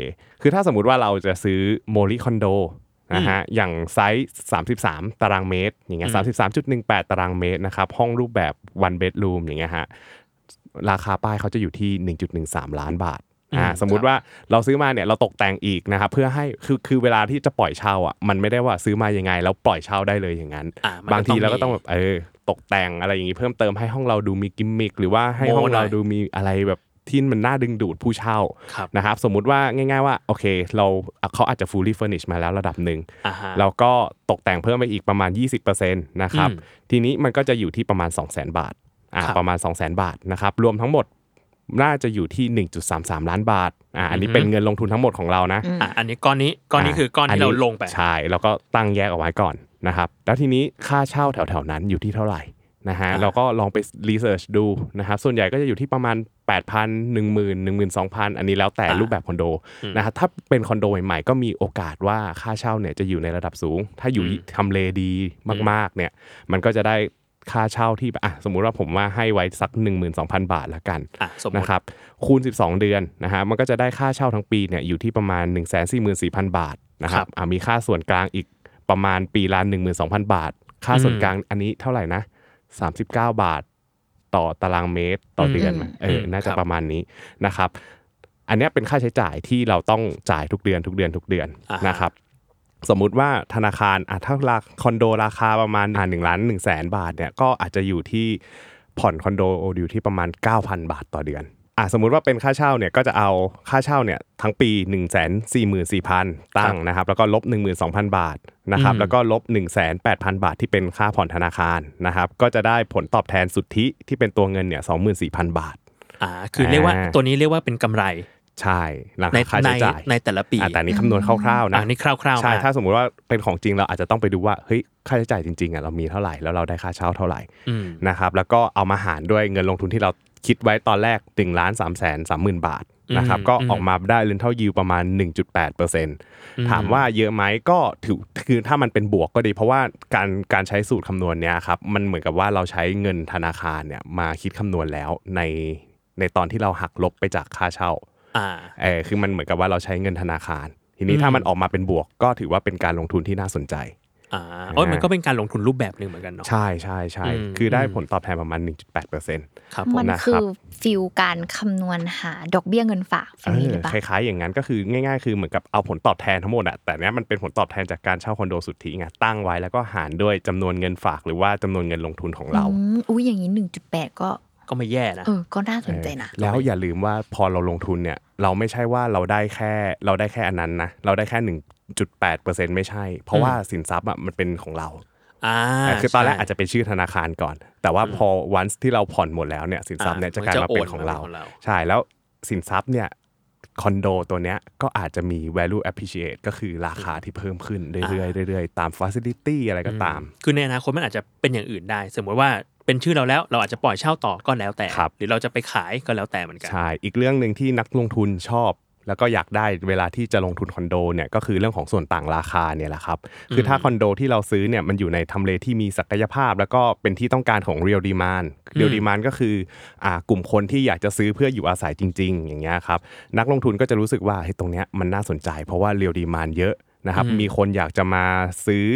Speaker 4: คือถ้าสมมุติว่าเราจะซื้อโมลิคอนโด นะฮะอย่างไซส์33 ตารางเมตรอย่างเงี้ย
Speaker 3: อืม
Speaker 4: 33.18ตารางเมตรนะครับห้องรูปแบบ one bedroom อย่างเงี้ยฮะราคาป้ายเขาจะอยู่ที่ 1.13 ล้านบาทอ่า
Speaker 3: อืม
Speaker 4: สมมุติว่าเราซื้อมาเนี่ยเราตกแต่งอีกนะครับเพื่อให้คือคือเวลาที่จะปล่อยเช่าอะมันไม่ได้ว่าซื้อมายังไง แล้วปล่อยเช่าได้เลยอย่างนั้น
Speaker 3: อะมันก็
Speaker 4: บางทีเราก็
Speaker 3: ต้
Speaker 4: ต้
Speaker 3: อ
Speaker 4: องง
Speaker 3: มี
Speaker 4: แบบเออตกแต่งอะไรอย่างงี้เพิ่มเติมให้ห้องเราดูมีกิมมิคหรือว่าให้
Speaker 3: โม้
Speaker 4: ห้องเรา
Speaker 3: หน่อย
Speaker 4: ดูมีอะไรแบบ ที่มันน่าดึงดูดผู้เช่า
Speaker 3: ครับ
Speaker 4: นะครับสมมุติว่าง่ายๆว่าโอเค เราเขาอาจจะ fully furnish มาแล้วระดับหนึ่ง
Speaker 3: อ่าฮะ
Speaker 4: แล้วก็ตกแต่งเพิ่มไปอีกประมาณ 20%นะครับ
Speaker 3: อืม
Speaker 4: ทีนี้มันก็จะอยู่ที่ประมาณ 200,000 บาทอ่า
Speaker 3: ครับ
Speaker 4: ประมาณ 200,000 บาทนะครับรวมทั้งหมดน่าจะอยู่ที่ 1.33 ล้านบาทอ่าอันนี้
Speaker 3: อือฮึ
Speaker 4: เป็นเงินลงทุนทั้งหมดของเรานะ
Speaker 3: อะอันนี้ก้อนนี้ก้อนนี้คือก้อนที่เราลงไป
Speaker 4: ใช่แล้วก็ตั้งแยกเอาไว้ก่อนนะครับแล้วทีนี้ค่าเช่าแถวๆนั้นอยู่ที่เท่าไหร่นะฮะ
Speaker 3: อ่า
Speaker 4: เราก็ลองไปรีเสิร์ชดูนะครับส่วนใหญ่ก็จะอยู่ที่ประมาณ 8,000 10,000 12,000อันนี้แล้วแต่รูปแบบคอนโดนะครับถ้าเป็นคอนโดใหม่ๆก็มีโอกาสว่าค่าเช่าเนี่ยจะอยู่ในระดับสูง ถ้าอยู่ทำเลดีมากๆเนี่ยมันก็จะได้ค่าเช่าที่อะสมมุติว่าผมว่าให้ไว้สัก 12,000 บาทละกัน
Speaker 3: อะสมมติ
Speaker 4: นะครับคูณ 12 เดือนนะฮะมันก็จะได้ค่าเช่าทั้งปีเนี่ยอยู่ที่ประมาณ 1 4 4 0 0 0 บาทนะครับอะมีค่าส่วนกลางอีกประมาณปีละ12,000 บาท ค่าส่วนกลางอันนี้เท่าไหร่นะ 39 บาท ต่อตารางเมตรต่อเดือนไหมเออ
Speaker 3: อืม
Speaker 4: น่าจะ
Speaker 3: ครับ
Speaker 4: ประมาณนี้นะครับ อันเนี้ยเป็นค่าใช้จ่ายที่เราต้องจ่ายทุกเดือนทุกเดือนทุกเดือน
Speaker 3: อ่าฮะ
Speaker 4: นะครับสมมุติว่าธนาคารอะถ้าราคอนโดราคาประมาณอ่าหนึ่งล้านหนึ่งแสนบาทเนี่ยก็อาจจะอยู่ที่ผ่อนคอนโดอยู่ที่ประมาณ 9,000 บาทต่อเดือน อะสมมุติว่าเป็นค่าเช่าเนี่ยก็จะเอาค่าเช่าเนี่ยทั้งปี 1 4 4 0 0 0 ตั้งนะครับแล้วก็ลบ 12,000 บาทนะครับ
Speaker 3: อืม
Speaker 4: แล้วก็ลบ 18,000 บาทที่เป็นค่าผ่อนธนาคารนะครับก็จะได้ผลตอบแทนสุทธิที่เป็นตัวเงินเนี่ย24,000 บาท
Speaker 3: อ่าคือเรียกว่า
Speaker 4: อ่า
Speaker 3: ตัวนี้เรียกว่าเป็นกำไร
Speaker 4: ใช่หลัง
Speaker 3: ใน
Speaker 4: ค่า
Speaker 3: ใน
Speaker 4: ใช้จ่าย
Speaker 3: ในแต่ละปี
Speaker 4: อะแต่อันนี้คำนวณคร่าวๆนะ
Speaker 3: อ่านี่คร่าวๆ
Speaker 4: ใช่
Speaker 3: อะ
Speaker 4: ถ้าสมมุติว่าเป็นของจริงเราอาจจะต้องไปดูว่าเฮ้ยค่าใช้จ่ายจริงๆอะเรามีเท่าไหร่แล้วเราได้ค่าเช่าเท่าไหร่
Speaker 3: อืม
Speaker 4: นะครับแล้วก็เอามาหารด้วยเงินลงทุนที่เรา คิดไว้ตอนแรก1นึ่งล้านสามแสนสามหมื่นบาทนะครับ
Speaker 3: อืม
Speaker 4: ก็
Speaker 3: อืม
Speaker 4: ออกมาได้ rental yield ประมาณ 1.8%ถามว่าเยอะไหมก็ถือคือถ้ามันเป็นบวกก็ดี เพราะว่าการการใช้สูตรคำนวณเนี้ยครับมันเหมือนกับว่าเราใช้เงินธนาคารเนี่ยมาคิดคำนวณแล้วในในตอนที่เราหักลบไปจากค่าเช่า
Speaker 3: อ่า
Speaker 4: เออคือมันเหมือนกับว่าเราใช้เงินธนาคาร ทีนี้
Speaker 3: อืม
Speaker 4: ถ้ามันออกมาเป็นบวกก็ถือว่าเป็นการลงทุนที่น่าสนใจ
Speaker 3: อ่าโอ้ยมันก็เป็นการลงทุนรูปแบบหนึ่งเหมือนกันเนาะ
Speaker 4: ใช่ใช่ใช่
Speaker 3: อืม
Speaker 4: คือได้
Speaker 3: อืม
Speaker 4: ผลตอบแทนประมาณ 1.8%
Speaker 3: ครับผม
Speaker 2: มัน
Speaker 4: นะครับ
Speaker 2: คือ feel การคำนวณหาดอกเบี้ยเงินฝาก feel นี้หรือเปล่า
Speaker 4: คล้ายๆอย่างนั้นก็คือง่ายๆ คือเหมือนกับเอาผลตอบแทนทั้งหมดอะแต่เนี้ยมันเป็นผลตอบแทนจากการเช่าคอนโดสุทธิไงตั้งไว้แล้วก็หารด้วยจำนวนเงินฝากหรือว่าจำนวนเงินลงทุนของเรา
Speaker 2: อืมอุ้ยอย่างนี้หนึ่งจุดแปดก็
Speaker 3: ก็ไม่แย่นะ
Speaker 2: เออก็น่าสนใจนะ
Speaker 4: แล้วอย่าลืมว่าพอเราลงทุนเนี่ย เราไม่ใช่ว่าเราได้แค่เราได้แค่อันนั้นนะ เราได้แค่ 1.8%ไม่ใช่ เพราะว่าสินทรัพย์อะมันเป็นของเรา
Speaker 3: อ่า
Speaker 4: แต่คือตอนแรก
Speaker 3: ใช่
Speaker 4: อาจจะเป็นชื่อธนาคารก่อน แต่ว่าพอวันที่เราผ่อนหมดแล้วเนี่ยสินทรัพย์เนี่ย
Speaker 3: อ่า
Speaker 4: จะกลายมาเป็น
Speaker 3: มันจะโอน
Speaker 4: ของเรา
Speaker 3: มาเป็นของเรา
Speaker 4: ใช่แล้วสินทรัพย์เนี่ยคอนโดตัวเนี้ยก็อาจจะมี value appreciate ก็คือราคาที่เพิ่มขึ้นเรื่อยๆเรื่อยๆตาม facility อะไรก็ตาม
Speaker 3: คือในอนาคตมันอาจจะเป็นอย่างอื่นได้ สมมติว่าเป็นชื่อเราแล้วเราอาจจะปล่อยเช่าต่อก็แล้วแต่
Speaker 4: ครับ
Speaker 3: หรือเราจะไปขายก็แล้วแต่เหมือนกัน
Speaker 4: ใช่ อีกเรื่องหนึ่งที่นักลงทุนชอบ แล้วก็อยากได้เวลาที่จะลงทุนคอนโดเนี่ยก็คือเรื่องของส่วนต่างราคาเนี่ยแหละครับคือถ้าคอนโดที่เราซื้อเนี่ยมันอยู่ในทำเลที่มีศักยภาพ แล้วก็เป็นที่ต้องการของ real demand real demand ก็คืออ่ากลุ่มคนที่อยากจะซื้อเพื่ออยู่อาศัยจริง ๆ อย่างเงี้ยครับนักลงทุนก็จะรู้สึกว่าเฮ้ยตรงเนี้ยมันน่าสนใจ เพราะว่า real demand เยอะนะครับมีคนอยากจะมาซื้อ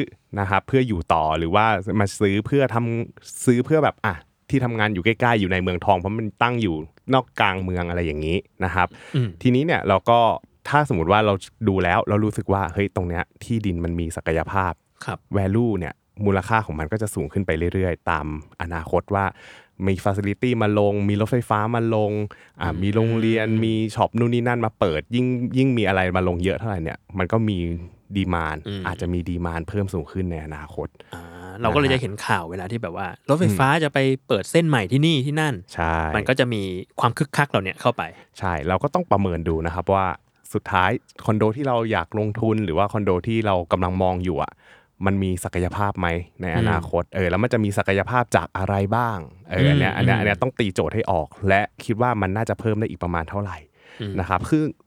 Speaker 4: นะครับเพื่ออยู่ต่อหรือว่ามาซื้อเพื่อทำซื้อเพื่อแบบอะ ที่ทำงานอยู่ใกล้ๆอยู่ในเมืองทองเพราะมันตั้งอยู่นอกกลางเมืองอะไรอย่างนี้นะครับ
Speaker 3: อืม
Speaker 4: ทีนี้เนี่ยเราก็ถ้าสมมติว่าเราดูแล้วเรารู้สึกว่าเฮ้ยตรงเนี้ยที่ดินมันมีศักยภาพ
Speaker 3: ครับ
Speaker 4: value เนี่ยมูลค่าของมันก็จะสูงขึ้นไปเรื่อยๆ ตามอนาคตว่ามี facility มาลง มีรถไฟฟ้ามาลงอ่ามีโรงเรียนมีช็อปนู่นนี่นั่นมาเปิด ยิ่งยิ่งมีอะไรมาลงเยอะเท่าไหร่เนี่ยมันก็มีดีมาน
Speaker 3: อืม
Speaker 4: อาจจะมีดีมานเพิ่มสูงขึ้นในอนาคต
Speaker 3: อ่า เราก็เลยจะเห็นข่าวเวลาที่แบบว่า รถไฟฟ้าจะไปเปิดเส้นใหม่ที่นี่ที่นั่น
Speaker 4: ใช่
Speaker 3: มันก็จะมีความคึกคักเหล่าเนี้ยเข้าไป
Speaker 4: ใช่ เราก็ต้องประเมินดูนะครับว่าสุดท้ายคอนโดที่เราอยากลงทุนหรือว่าคอนโดที่เรากำลังมองอยู่อะมันมีศักยภาพไหมในอนาคตเออแล้วมันจะมีศักยภาพจากอะไรบ้างเอออันเนี้ยอันเนี้ยอันเนี้ยต้องตีโจทย์ให้ออก และคิดว่ามันน่าจะเพิ่มได้อีกประมาณเท่าไหร่นะครับคืออ่า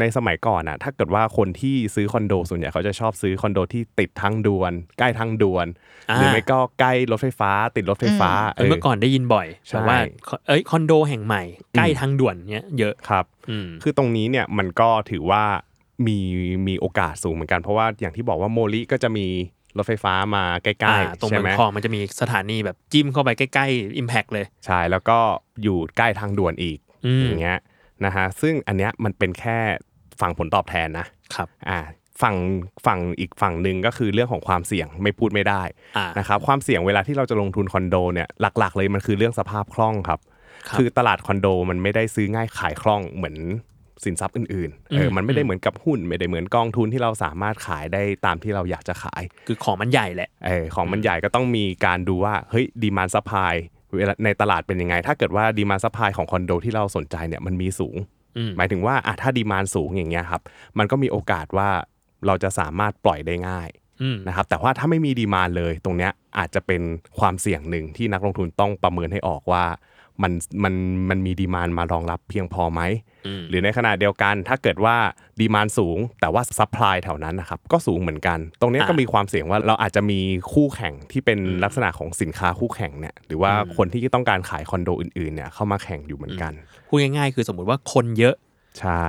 Speaker 4: ในสมัยก่อนอะถ้าเกิดว่าคนที่ซื้อคอนโดส่วนใหญ่เขาจะชอบซื้อคอนโดที่ติดทางด่วน ใกล้ทางด่วน
Speaker 3: อ่า
Speaker 4: หรือไม่ก็ใกล้รถไฟฟ้า ติดรถไฟฟ้า
Speaker 3: เออเมื่อก่อนได้ยินบ่อย
Speaker 4: ใช่
Speaker 3: แต่ว่าเอ้ยคอนโดแห่งใหม่ ใกล้ทางด่วนเนี้ยเยอะ
Speaker 4: ครับ
Speaker 3: อืม
Speaker 4: คือตรงนี้เนี่ยมันก็ถือว่ามีมีโอกาสสูงเหมือนกันเพราะว่าอย่างที่บอกว่าโมลิก็จะมีรถไฟฟ้ามาใกล้
Speaker 3: อ่าตรง
Speaker 4: ๆใช่
Speaker 3: เมือ
Speaker 4: ไหม
Speaker 3: งทองมันจะมีสถานีแบบจิ้มเข้าไปใกล้ๆ Impact เลย
Speaker 4: ใช่แล้วก็อยู่ใกล้ทางด่วนอีก
Speaker 3: อืม
Speaker 4: อย่างเงี้ย นะฮะซึ่งอันเนี้ยมันเป็นแค่ฝั่งผลตอบแทนนะครับอ่าฝั่งฝั่งอีกฝั่งหนึ่งก็คือเรื่องของความเสี่ยงไม่พูดไม่ได้
Speaker 3: อ่า
Speaker 4: นะครับความเสี่ยงเวลาที่เราจะลงทุนคอนโดเนี่ยหลัก ๆ เลยมันคือเรื่องสภาพคล่องครับ
Speaker 3: ครับ
Speaker 4: คือตลาดคอนโดมันไม่ได้ซื้อง่ายขายคล่องเหมือนสินทรัพย์อื่นๆเออ
Speaker 3: อืม
Speaker 4: มันไม่ได้เหมือนกับหุ้นไม่ได้เหมือนกองทุนที่เราสามารถขายได้ตามที่เราอยากจะขาย
Speaker 3: คือของมันใหญ่แหละ
Speaker 4: เออของมันใหญ่ก็ต้องมีการดูว่าเฮ้ย demand supply เวลา ในตลาดเป็นยังไง ถ้าเกิดว่า demand supply ของคอนโดที่เราสนใจเนี่ยมันมีสูง
Speaker 3: อืม
Speaker 4: หมายถึงว่าอะถ้า demand สูงอย่างเงี้ยครับมันก็มีโอกาสว่าเราจะสามารถปล่อยได้ง่าย
Speaker 3: อืม
Speaker 4: นะครับแต่ว่าถ้าไม่มี demand เลยตรงเนี้ยอาจจะเป็นความเสี่ยงหนึ่งที่นักลงทุนต้องประเมินให้ออกว่า มันมันมันมี demand มารองรับเพียงพอไหม
Speaker 3: อืม
Speaker 4: หรือในขณะเดียวกันถ้าเกิดว่า demand สูง แต่ว่า supply แถวนั้นนะครับก็สูงเหมือนกัน ตรงเนี้ยก็
Speaker 3: อะ
Speaker 4: มีความเสี่ยงว่าเราอาจจะมีคู่แข่งที่เป็นลักษณะของสินค้าคู่แข่งเนี่ยหรือว่าคนที่ต้องการขายคอนโดอื่นๆเนี่ยเข้ามาแข่งอยู่เหมือนกัน
Speaker 3: พูดง่ายๆคือสมมุติว่าคนเยอะ
Speaker 4: ใช่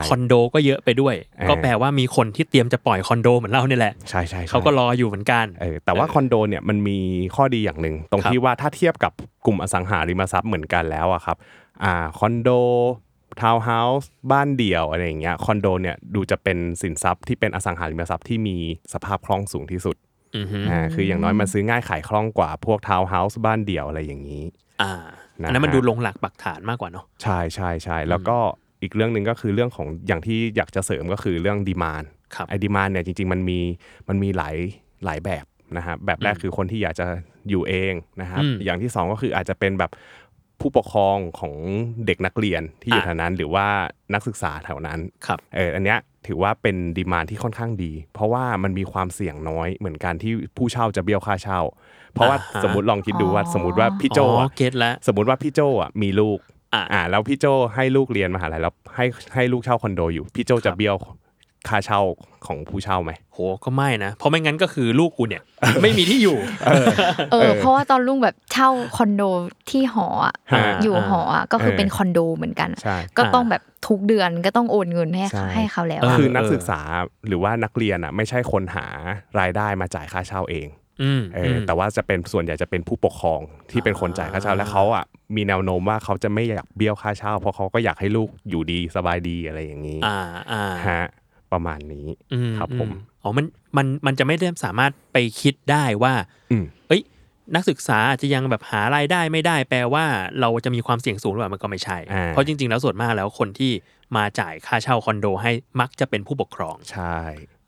Speaker 3: คอนโดก็เยอะไปด้วย
Speaker 4: เออ
Speaker 3: ก็แปลว่ามีคนที่เตรียมจะปล่อยคอนโดเหมือนเราเนี่ยแหละ
Speaker 4: ใช่ใช่ใช่
Speaker 3: เขาก็รออยู่เหมือนกัน
Speaker 4: เออแต่ว่าคอนโดเนี่ยมันมีข้อดีอย่างหนึ่งตรง
Speaker 3: ครับ
Speaker 4: ที่ว่าถ้าเทียบกับกลุ่มอสังหาริมทรัพย์เหมือนกันแล้วอะครับอ่าคอนโดทาวน์เฮาส์บ้านเดี่ยวอะไรอย่างเงี้ยคอนโดเนี่ยดูจะเป็นสินทรัพย์ที่เป็นอสังหาริมทรัพย์ที่มีสภาพคล่องสูงที่สุด
Speaker 3: อือฮึ
Speaker 4: อ่าคืออย่างน้อยมันซื้อง่ายขายคล่องกว่าพวกทาวน์เฮาส์บ้านเดี่ยวอะไรอย่างนี้
Speaker 3: อ่า
Speaker 4: นะ
Speaker 3: อันนั้นมัน
Speaker 4: ฮะ
Speaker 3: ดูลงหลักปักฐานมากกว่าเนาะ
Speaker 4: ใช่ใช่ใช่แล้วก็ อีกเรื่องหนึ่งก็คือเรื่องของอย่างที่อยากจะเสริมก็คือเรื่อง demand
Speaker 3: ครับ
Speaker 4: ไอ้ demand เนี่ยจริง ๆ มันมีมันมีหลายหลายแบบนะฮะแบบแรกคือคนที่อยากจะอยู่เองนะครับ
Speaker 3: อืม
Speaker 4: อย่างที่สองก็คืออาจจะเป็นแบบผู้ปกครองของเด็กนักเรียนที่อยู่
Speaker 3: อะ
Speaker 4: แถวนั้น หรือว่านักศึกษาแถวนั้น
Speaker 3: ครับ
Speaker 4: เอออันเนี้ยถือว่าเป็นดีมานที่ค่อนข้างดี เพราะว่ามันมีความเสี่ยงน้อยเหมือนกันที่ผู้เช่าจะเบี้ยวค่าเช่า เพราะว่า
Speaker 3: อ่าฮะ
Speaker 4: สมมติลองคิดดูว่าสมมติว่าพี่โจ
Speaker 3: อ๋อ
Speaker 4: อะ
Speaker 3: เก็ตแล้ว
Speaker 4: สมมติว่าพี่โจอะมีลูก
Speaker 3: อะ
Speaker 4: อ่า แล้วพี่โจให้ลูกเรียนมหาลัยแล้วให้ให้ลูกเช่าคอนโดอยู่ พี่โจจะเบี้ยวค่าเช่าของผู้เช่าไหม
Speaker 3: โหก็ไม่นะ เพราะไม่งั้นก็คือลูกกูเนี่ย ไม่มีที่อยู่
Speaker 2: เออ เพราะว่าตอนลุงแบบเช่าคอนโดที่หออะ
Speaker 4: ฮะ
Speaker 2: อยู่หออะก็คือ
Speaker 4: เออ
Speaker 2: เป็นคอนโดเหมือนกัน
Speaker 4: ใช่
Speaker 2: ก็ต้องแบบทุกเดือนก็ต้องโอนเงินให้
Speaker 4: ใช่
Speaker 2: ให้เขาแล้ว
Speaker 3: เอ
Speaker 2: อะ
Speaker 4: คือนักศึกษาหรือว่านักเรียนอะ ไม่ใช่คนหารายได้มาจ่ายค่าเช่าเอง
Speaker 3: อืม
Speaker 4: เอออแต่ว่าจะเป็นส่วนใหญ่จะเป็นผู้ปกครองที่เป็นคนจ่ายค่าเช่าและเขาอะมีแนวโน้มว่าเขาจะไม่อยากเบี้ยวค่าเช่า เพราะเขาก็อยากให้ลูกอยู่ดีสบายดีอะไรอย่างนี้
Speaker 3: อ่าอ่า
Speaker 4: ฮะประมาณนี้
Speaker 3: อื
Speaker 4: ครับผม
Speaker 3: อ๋อมันมันมันจะไม่ได้สามารถไปคิดได้ว่า
Speaker 4: อืม
Speaker 3: เอ้ย นักศึกษาอาจจะยังแบบหารายได้ไม่ได้ แปลว่าเราจะมีความเสี่ยงสูงหรือเปล่ามันก็ไม่ใช่
Speaker 4: อ่า
Speaker 3: เพราะจริง ๆ แล้วส่วนมากแล้วคนที่มาจ่ายค่าเช่าคอนโดให้มักจะเป็นผู้ปกครอง
Speaker 4: ใช่
Speaker 3: อ่า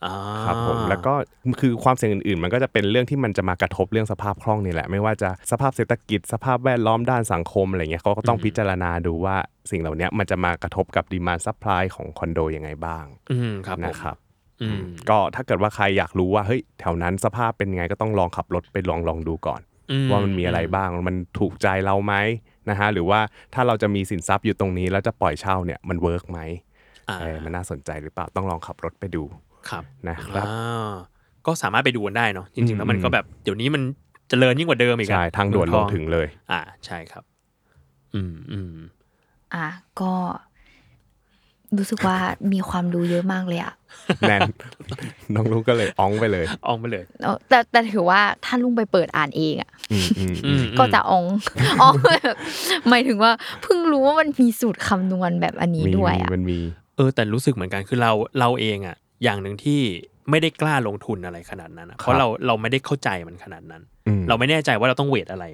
Speaker 4: ครับผมแล้วก็คือความเสี่ยงอื่นๆ มันก็จะเป็นเรื่องที่มันจะมากระทบเรื่องสภาพคล่องนี่แหละ ไม่ว่าจะสภาพเศรษฐกิจสภาพแวดล้อมด้านสังคมอะไรเงี้ยเขาก็ต้องพิจารณาดูว่าสิ่งเหล่านี้มันจะมากระทบกับ demand supply ของคอนโดยังไงบ้าง
Speaker 3: อืมครับผม
Speaker 4: นะครับ
Speaker 3: อืม
Speaker 4: ก็ถ้าเกิดว่าใครอยากรู้ว่าเฮ้ยแถวนั้นสภาพเป็นไงก็ต้องลองขับรถไปลองลองดูก่อน
Speaker 3: อื
Speaker 4: ว่ามันมีอะไรบ้างมันถูกใจเราไหมนะฮะหรือว่าถ้าเราจะมีสินทรัพย์อยู่ตรงนี้แล้วจะปล่อยเช่าเนี่ยมันเวิร์กไหม
Speaker 3: อ่า
Speaker 4: เออมันน่าสนใจหรือเปล่าต้องลองขับรถไปดู
Speaker 3: ครับ
Speaker 4: นะครับ
Speaker 3: อ่าก็สามารถไปดูกันได้เนาะจริงๆแล้วมัน
Speaker 4: อืม
Speaker 3: ก็แบบเดี๋ยวนี้มันเจริญยิ่งกว่าเดิมอีกอะ
Speaker 4: ใช่ทางด่วนลงถึงเลย
Speaker 3: อ่าใช่ครับ อืมอืม
Speaker 2: อะก็รู้สึกว่ามีความรู้เยอะมากเลยอะ
Speaker 4: แน่นน้องลูกก็เลยอ้องไปเลย
Speaker 3: อองไปเลย
Speaker 2: เออแต่แต่ถือว่าถ้าลุงไปเปิดอ่านเองอะ
Speaker 4: อืมอืมอืม
Speaker 2: ก็จะอองอองแบบหมายถึงว่าเพิ่งรู้ว่ามันมีสูตรคำนวณแบบอันนี้
Speaker 4: มี
Speaker 2: ด้วย
Speaker 4: มี
Speaker 2: อะ
Speaker 4: มันมี
Speaker 3: เออ แต่รู้สึกเหมือนกันคือเราเราเองอะ อย่างหนึ่งที่ไม่ได้กล้าลงทุนอะไรขนาดนั้นอะเพราะเราเราไม่ได้เข้าใจมันขนาดนั้น
Speaker 4: อืม
Speaker 3: เราไม่แน่ใจว่าเราต้องเวทอะไร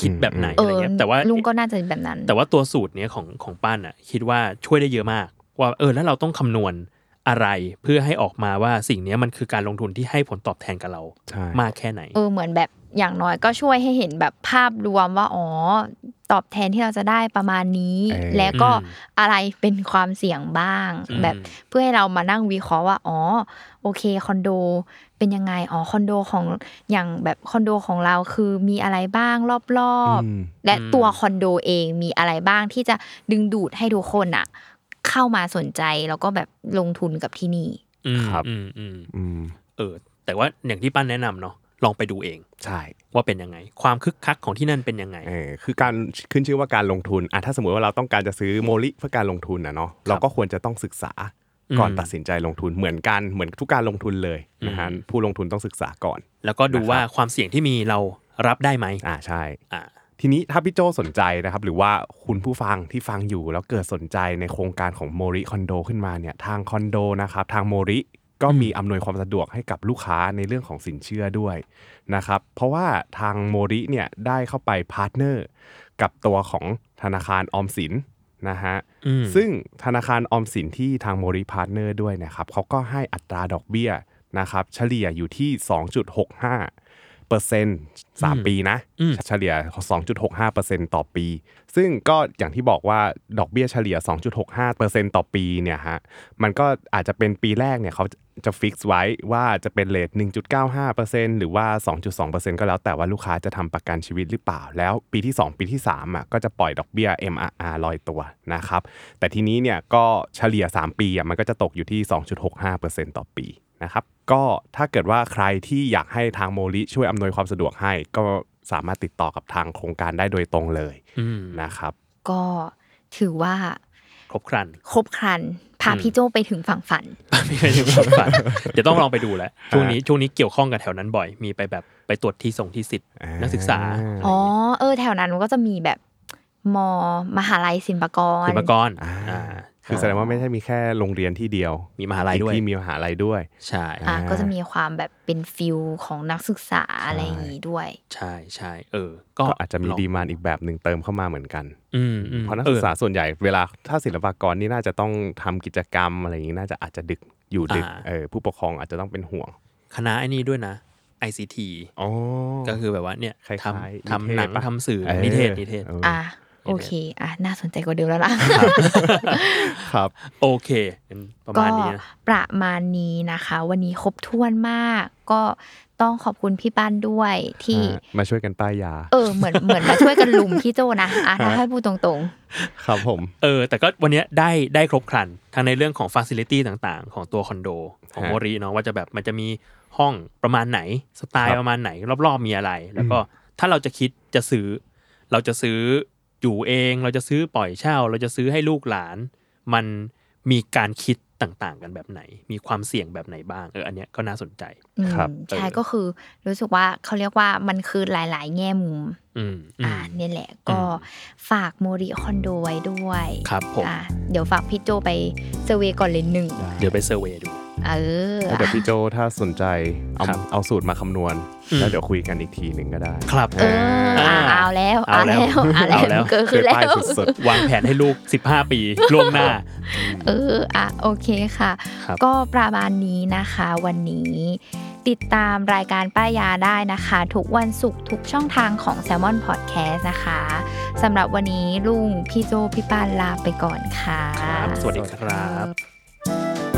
Speaker 3: คิดแบบไหน
Speaker 2: เอ
Speaker 3: อะไร
Speaker 2: อ
Speaker 3: เงี้ยแต่ว่า
Speaker 2: ลุงก็น่าจะเป็นแบบนั้น
Speaker 3: แต่ว่าตัวสูตรเนี้ยของของป้านอะ คิดว่าช่วยได้เยอะมาก ว่าเออแล้วเราต้องคำนวณอะไรเพื่อให้ออกมาว่าสิ่งเนี้ยมันคือการลงทุนที่ให้ผลตอบแทนกับเรา
Speaker 4: ใช่
Speaker 3: มากแค่ไหน
Speaker 2: เออเหมือนแบบ อย่างน้อยก็ช่วยให้เห็นแบบภาพรวมว่าอ๋อตอบแทนที่เราจะได้ประมาณนี้
Speaker 4: เออ
Speaker 2: และก็
Speaker 3: อืม
Speaker 2: อะไรเป็นความเสี่ยงบ้าง
Speaker 3: อืม
Speaker 2: แบบเพื่อให้เรามานั่งวิเคราะห์ว่าอ๋อโอเคคอนโดเป็นยังไงอ๋อคอนโดของอย่างแบบคอนโดของเราคือมีอะไรบ้างรอบ
Speaker 4: อืม
Speaker 2: ๆและตัวคอนโดเองมีอะไรบ้างที่จะดึงดูดให้ทุกคนอะเข้ามาสนใจแล้วก็แบบลงทุนกับที่นี่
Speaker 3: อืม
Speaker 4: ครับ
Speaker 3: อืมอืม
Speaker 4: อืม
Speaker 3: เออแต่ว่าอย่างที่ปั้นแนะนำเนาะ ลองไปดูเอง
Speaker 4: ใช่
Speaker 3: ว่าเป็นยังไง ความคึกคักของที่นั่นเป็นยังไง
Speaker 4: เออคือการขึ้นชื่อว่าการลงทุนอะถ้าสมมติว่าเราต้องการจะซื้อโมลิเพื่อการลงทุนนะเนาะเราก็ควรจะต้องศึกษาก่อน
Speaker 3: อืม
Speaker 4: ตัดสินใจลงทุนเหมือนกันเหมือนทุกการลงทุนเลยนะฮะ
Speaker 3: อืม
Speaker 4: ผู้ลงทุนต้องศึกษาก่อน
Speaker 3: แล้วก็ดู
Speaker 4: นะครับ
Speaker 3: ว่าความเสี่ยงที่มีเรารับได้ไหม
Speaker 4: อ่าใช่
Speaker 3: อ่า
Speaker 4: ทีนี้ถ้าพี่โจสนใจนะครับหรือว่าคุณผู้ฟังที่ฟังอยู่แล้วเกิดสนใจในโครงการของโมริคอนโดขึ้นมาเนี่ยทางคอนโดนะครับทางโมริ ก็มีอำนวยความสะดวกให้กับลูกค้าในเรื่องของสินเชื่อด้วยนะครับ เพราะว่าทางโมริเนี่ยได้เข้าไป partner กับตัวของธนาคารออมสินนะฮะ
Speaker 3: อืม
Speaker 4: ซึ่งธนาคารออมสินที่ทางโมริ partner ด้วยนะครับเขาก็ให้อัตราดอกเบี้ยนะครับเฉลี่ยอยู่ที่ 2.65 เปอร์เซ็นต์สามปีนะ
Speaker 3: อืม
Speaker 4: เฉลี่ย 2.65เปอร์เซ็นต์ต่อปี ซึ่งก็อย่างที่บอกว่าดอกเบี้ยเฉลี่ย 2.65เปอร์เซ็นต์ต่อปีเนี่ยฮะมันก็อาจจะเป็นปีแรกเนี่ยเขาจะ fix ไว้ว่าจะเป็น rate 1.95เปอร์เซ็นต์หรือว่า 2.2เปอร์เซ็นต์ก็แล้วแต่ว่าลูกค้าจะทำประกันชีวิตหรือเปล่า แล้วปีที่ 2 ปีที่3อะก็จะปล่อยดอกเบี้ย MRR ลอยตัวนะครับแต่ทีนี้เนี่ยก็เฉลี่ย 3 ปีอะมันก็จะตกอยู่ที่ 2.65%ต่อปี นะครับก็ถ้าเกิดว่าใครที่อยากให้ทางโมลิช่วยอำนวยความสะดวกให้ ก็สามารถติดต่อกับทางโครงการได้โดยตรงเลย
Speaker 3: อืม
Speaker 4: นะครับ
Speaker 2: ก็ถือว่า
Speaker 3: ครบครัน
Speaker 2: ครบครันพาพี่โจไปถึงฝั่งฝัน
Speaker 3: ไม่เคยถึงความฝันเดี๋ยวต้องลองไปดูแหละช่วงนี้ช่วงนี้เกี่ยวข้องกับแถวนั้นบ่อย มีไปแบบไปตรวจที่ส่งที่สิทธิ์
Speaker 4: อ่านั
Speaker 3: นักศึกษา
Speaker 2: อ๋อเออแถวนั้นมันก็จะมีแบบมมหาลัยศิลปากร
Speaker 3: ศิลปากร
Speaker 4: อ่า
Speaker 3: อ่า
Speaker 4: คือแสดงว่าไม่ใช่มีแค่โรงเรียนที่เดียว
Speaker 3: มีมหาลัยด้วย
Speaker 4: ที่มีมหาลัยด้วย
Speaker 3: ใช่
Speaker 2: อะก็จะมีความแบบเป็นฟิลของนักศึกษาอะไรอย่างนี้ด้วย
Speaker 3: ใช่ใช่เออ ก็
Speaker 4: ก็อาจจะมี
Speaker 3: ลง
Speaker 4: ดีมานอีกแบบหนึ่งเติมเข้ามาเหมือนกัน
Speaker 3: อืมอืม
Speaker 4: เพราะนัก
Speaker 3: อ
Speaker 4: ศึ
Speaker 3: อ
Speaker 4: กษาส่วนใหญ่เวลาถ้าศิลปากรนี่น่าจะต้องทำกิจกรรมอะไรอย่างนี้น่าจะอาจจะดึกอยู่ดึก
Speaker 3: อ่า
Speaker 4: เออผู้ปกครองอาจจะต้องเป็นห่วง
Speaker 3: คณะไอ้นี่ด้วยนะ ICT
Speaker 4: อ๋อ
Speaker 3: ก็คือแบบว่าเนี่ย
Speaker 4: คล้ายๆ
Speaker 3: ทำ
Speaker 4: นิเทศ
Speaker 3: ทำหนัง
Speaker 4: ปะ
Speaker 3: ทำสื่อ
Speaker 4: เออ
Speaker 3: นิเทศนิเทศ
Speaker 4: เออ
Speaker 2: อะ โอเค อะ น่าสนใจกว่าเดิมแล้วล่ะ
Speaker 4: ครับ
Speaker 3: โอเคงั้นประ
Speaker 2: ก็
Speaker 3: มาณนี้นะ
Speaker 2: ประมาณนี้นะคะ วันนี้ครบถ้วนมาก ก็ต้องขอบคุณพี่ปั้นด้วยที่
Speaker 4: อ่ามาช่วยกันป้ายยา
Speaker 2: เออ เหมือนเหมือนมาช่วยกันลุมพี่โจนะ อะถ้าให้พูดตรง
Speaker 4: ครับผม
Speaker 3: เออ แต่ก็วันเนี้ยได้ได้ครบครัน ทั้งในเรื่องของฟ a ซิลิตี้ต่างๆ ของตัวคอนโด ของ
Speaker 4: ฮะ
Speaker 3: โมริเนาะว่าจะแบบมันจะมีห้องประมาณไหน สไตล์
Speaker 4: ครับ
Speaker 3: ประมาณไหน รอบๆมีอะไร แล้วก็ถ้าเราจะคิดจะซื้อ เราจะซื้อ อยู่เอง เราจะซื้อปล่อยเช่า เราจะซื้อให้ลูกหลาน มันมีการคิดต่างๆ กันแบบไหน มีความเสี่ยงแบบไหนบ้างเอออันเนี้ยก็น่าสนใจ
Speaker 2: ๆอืม
Speaker 4: ครับ
Speaker 2: ใช่
Speaker 3: เออ
Speaker 2: ก็คือรู้สึกว่าเขาเรียกว่ามันคือหลาย ๆ แง่มุม
Speaker 3: อืมอื
Speaker 2: อ่าเนี่ยแหละก็
Speaker 3: อืม
Speaker 2: ฝากโมริคอนโดไว้ด้วย
Speaker 3: ครับผม
Speaker 2: อะเดี๋ยวฝากพี่โจไปเซอร์เวย์ก่อนเลยหนึ่ง
Speaker 3: เดี๋ยวไปเซอร์เวย์ดู
Speaker 2: เออ
Speaker 4: แล้วเดี๋ยวพี่โจถ้าสนใจเอา
Speaker 3: ครับ
Speaker 4: เอาสูตรมาคำนวณ
Speaker 3: อืม
Speaker 4: แล้วเดี๋ยวคุยกันอีกทีหนึ่งก็ได้
Speaker 3: ครับ
Speaker 2: เอออะเอาแล้ว
Speaker 3: เอา
Speaker 2: เอา
Speaker 3: แล้
Speaker 2: แล้ววเอา
Speaker 3: เอาแล้
Speaker 2: แล้วว เกิดขึ้นแล้
Speaker 4: เคยป้ายวสุด
Speaker 3: วางแผนให้ลูก 15 ปี ล่วงหน้า
Speaker 2: เอออะโอเคค่ะ
Speaker 3: ครับ
Speaker 2: ก็ประมาณนี้นะคะวันนี้ ติดตามรายการป้ายยาได้นะคะ ทุกวันศุกร์ทุกช่องทางของ Salmon Podcast นะคะสำหรับวันนี้ลุงพี่โจพี่ปานลาไปก่อนค่ะ
Speaker 3: ครับ สวัสดีครับ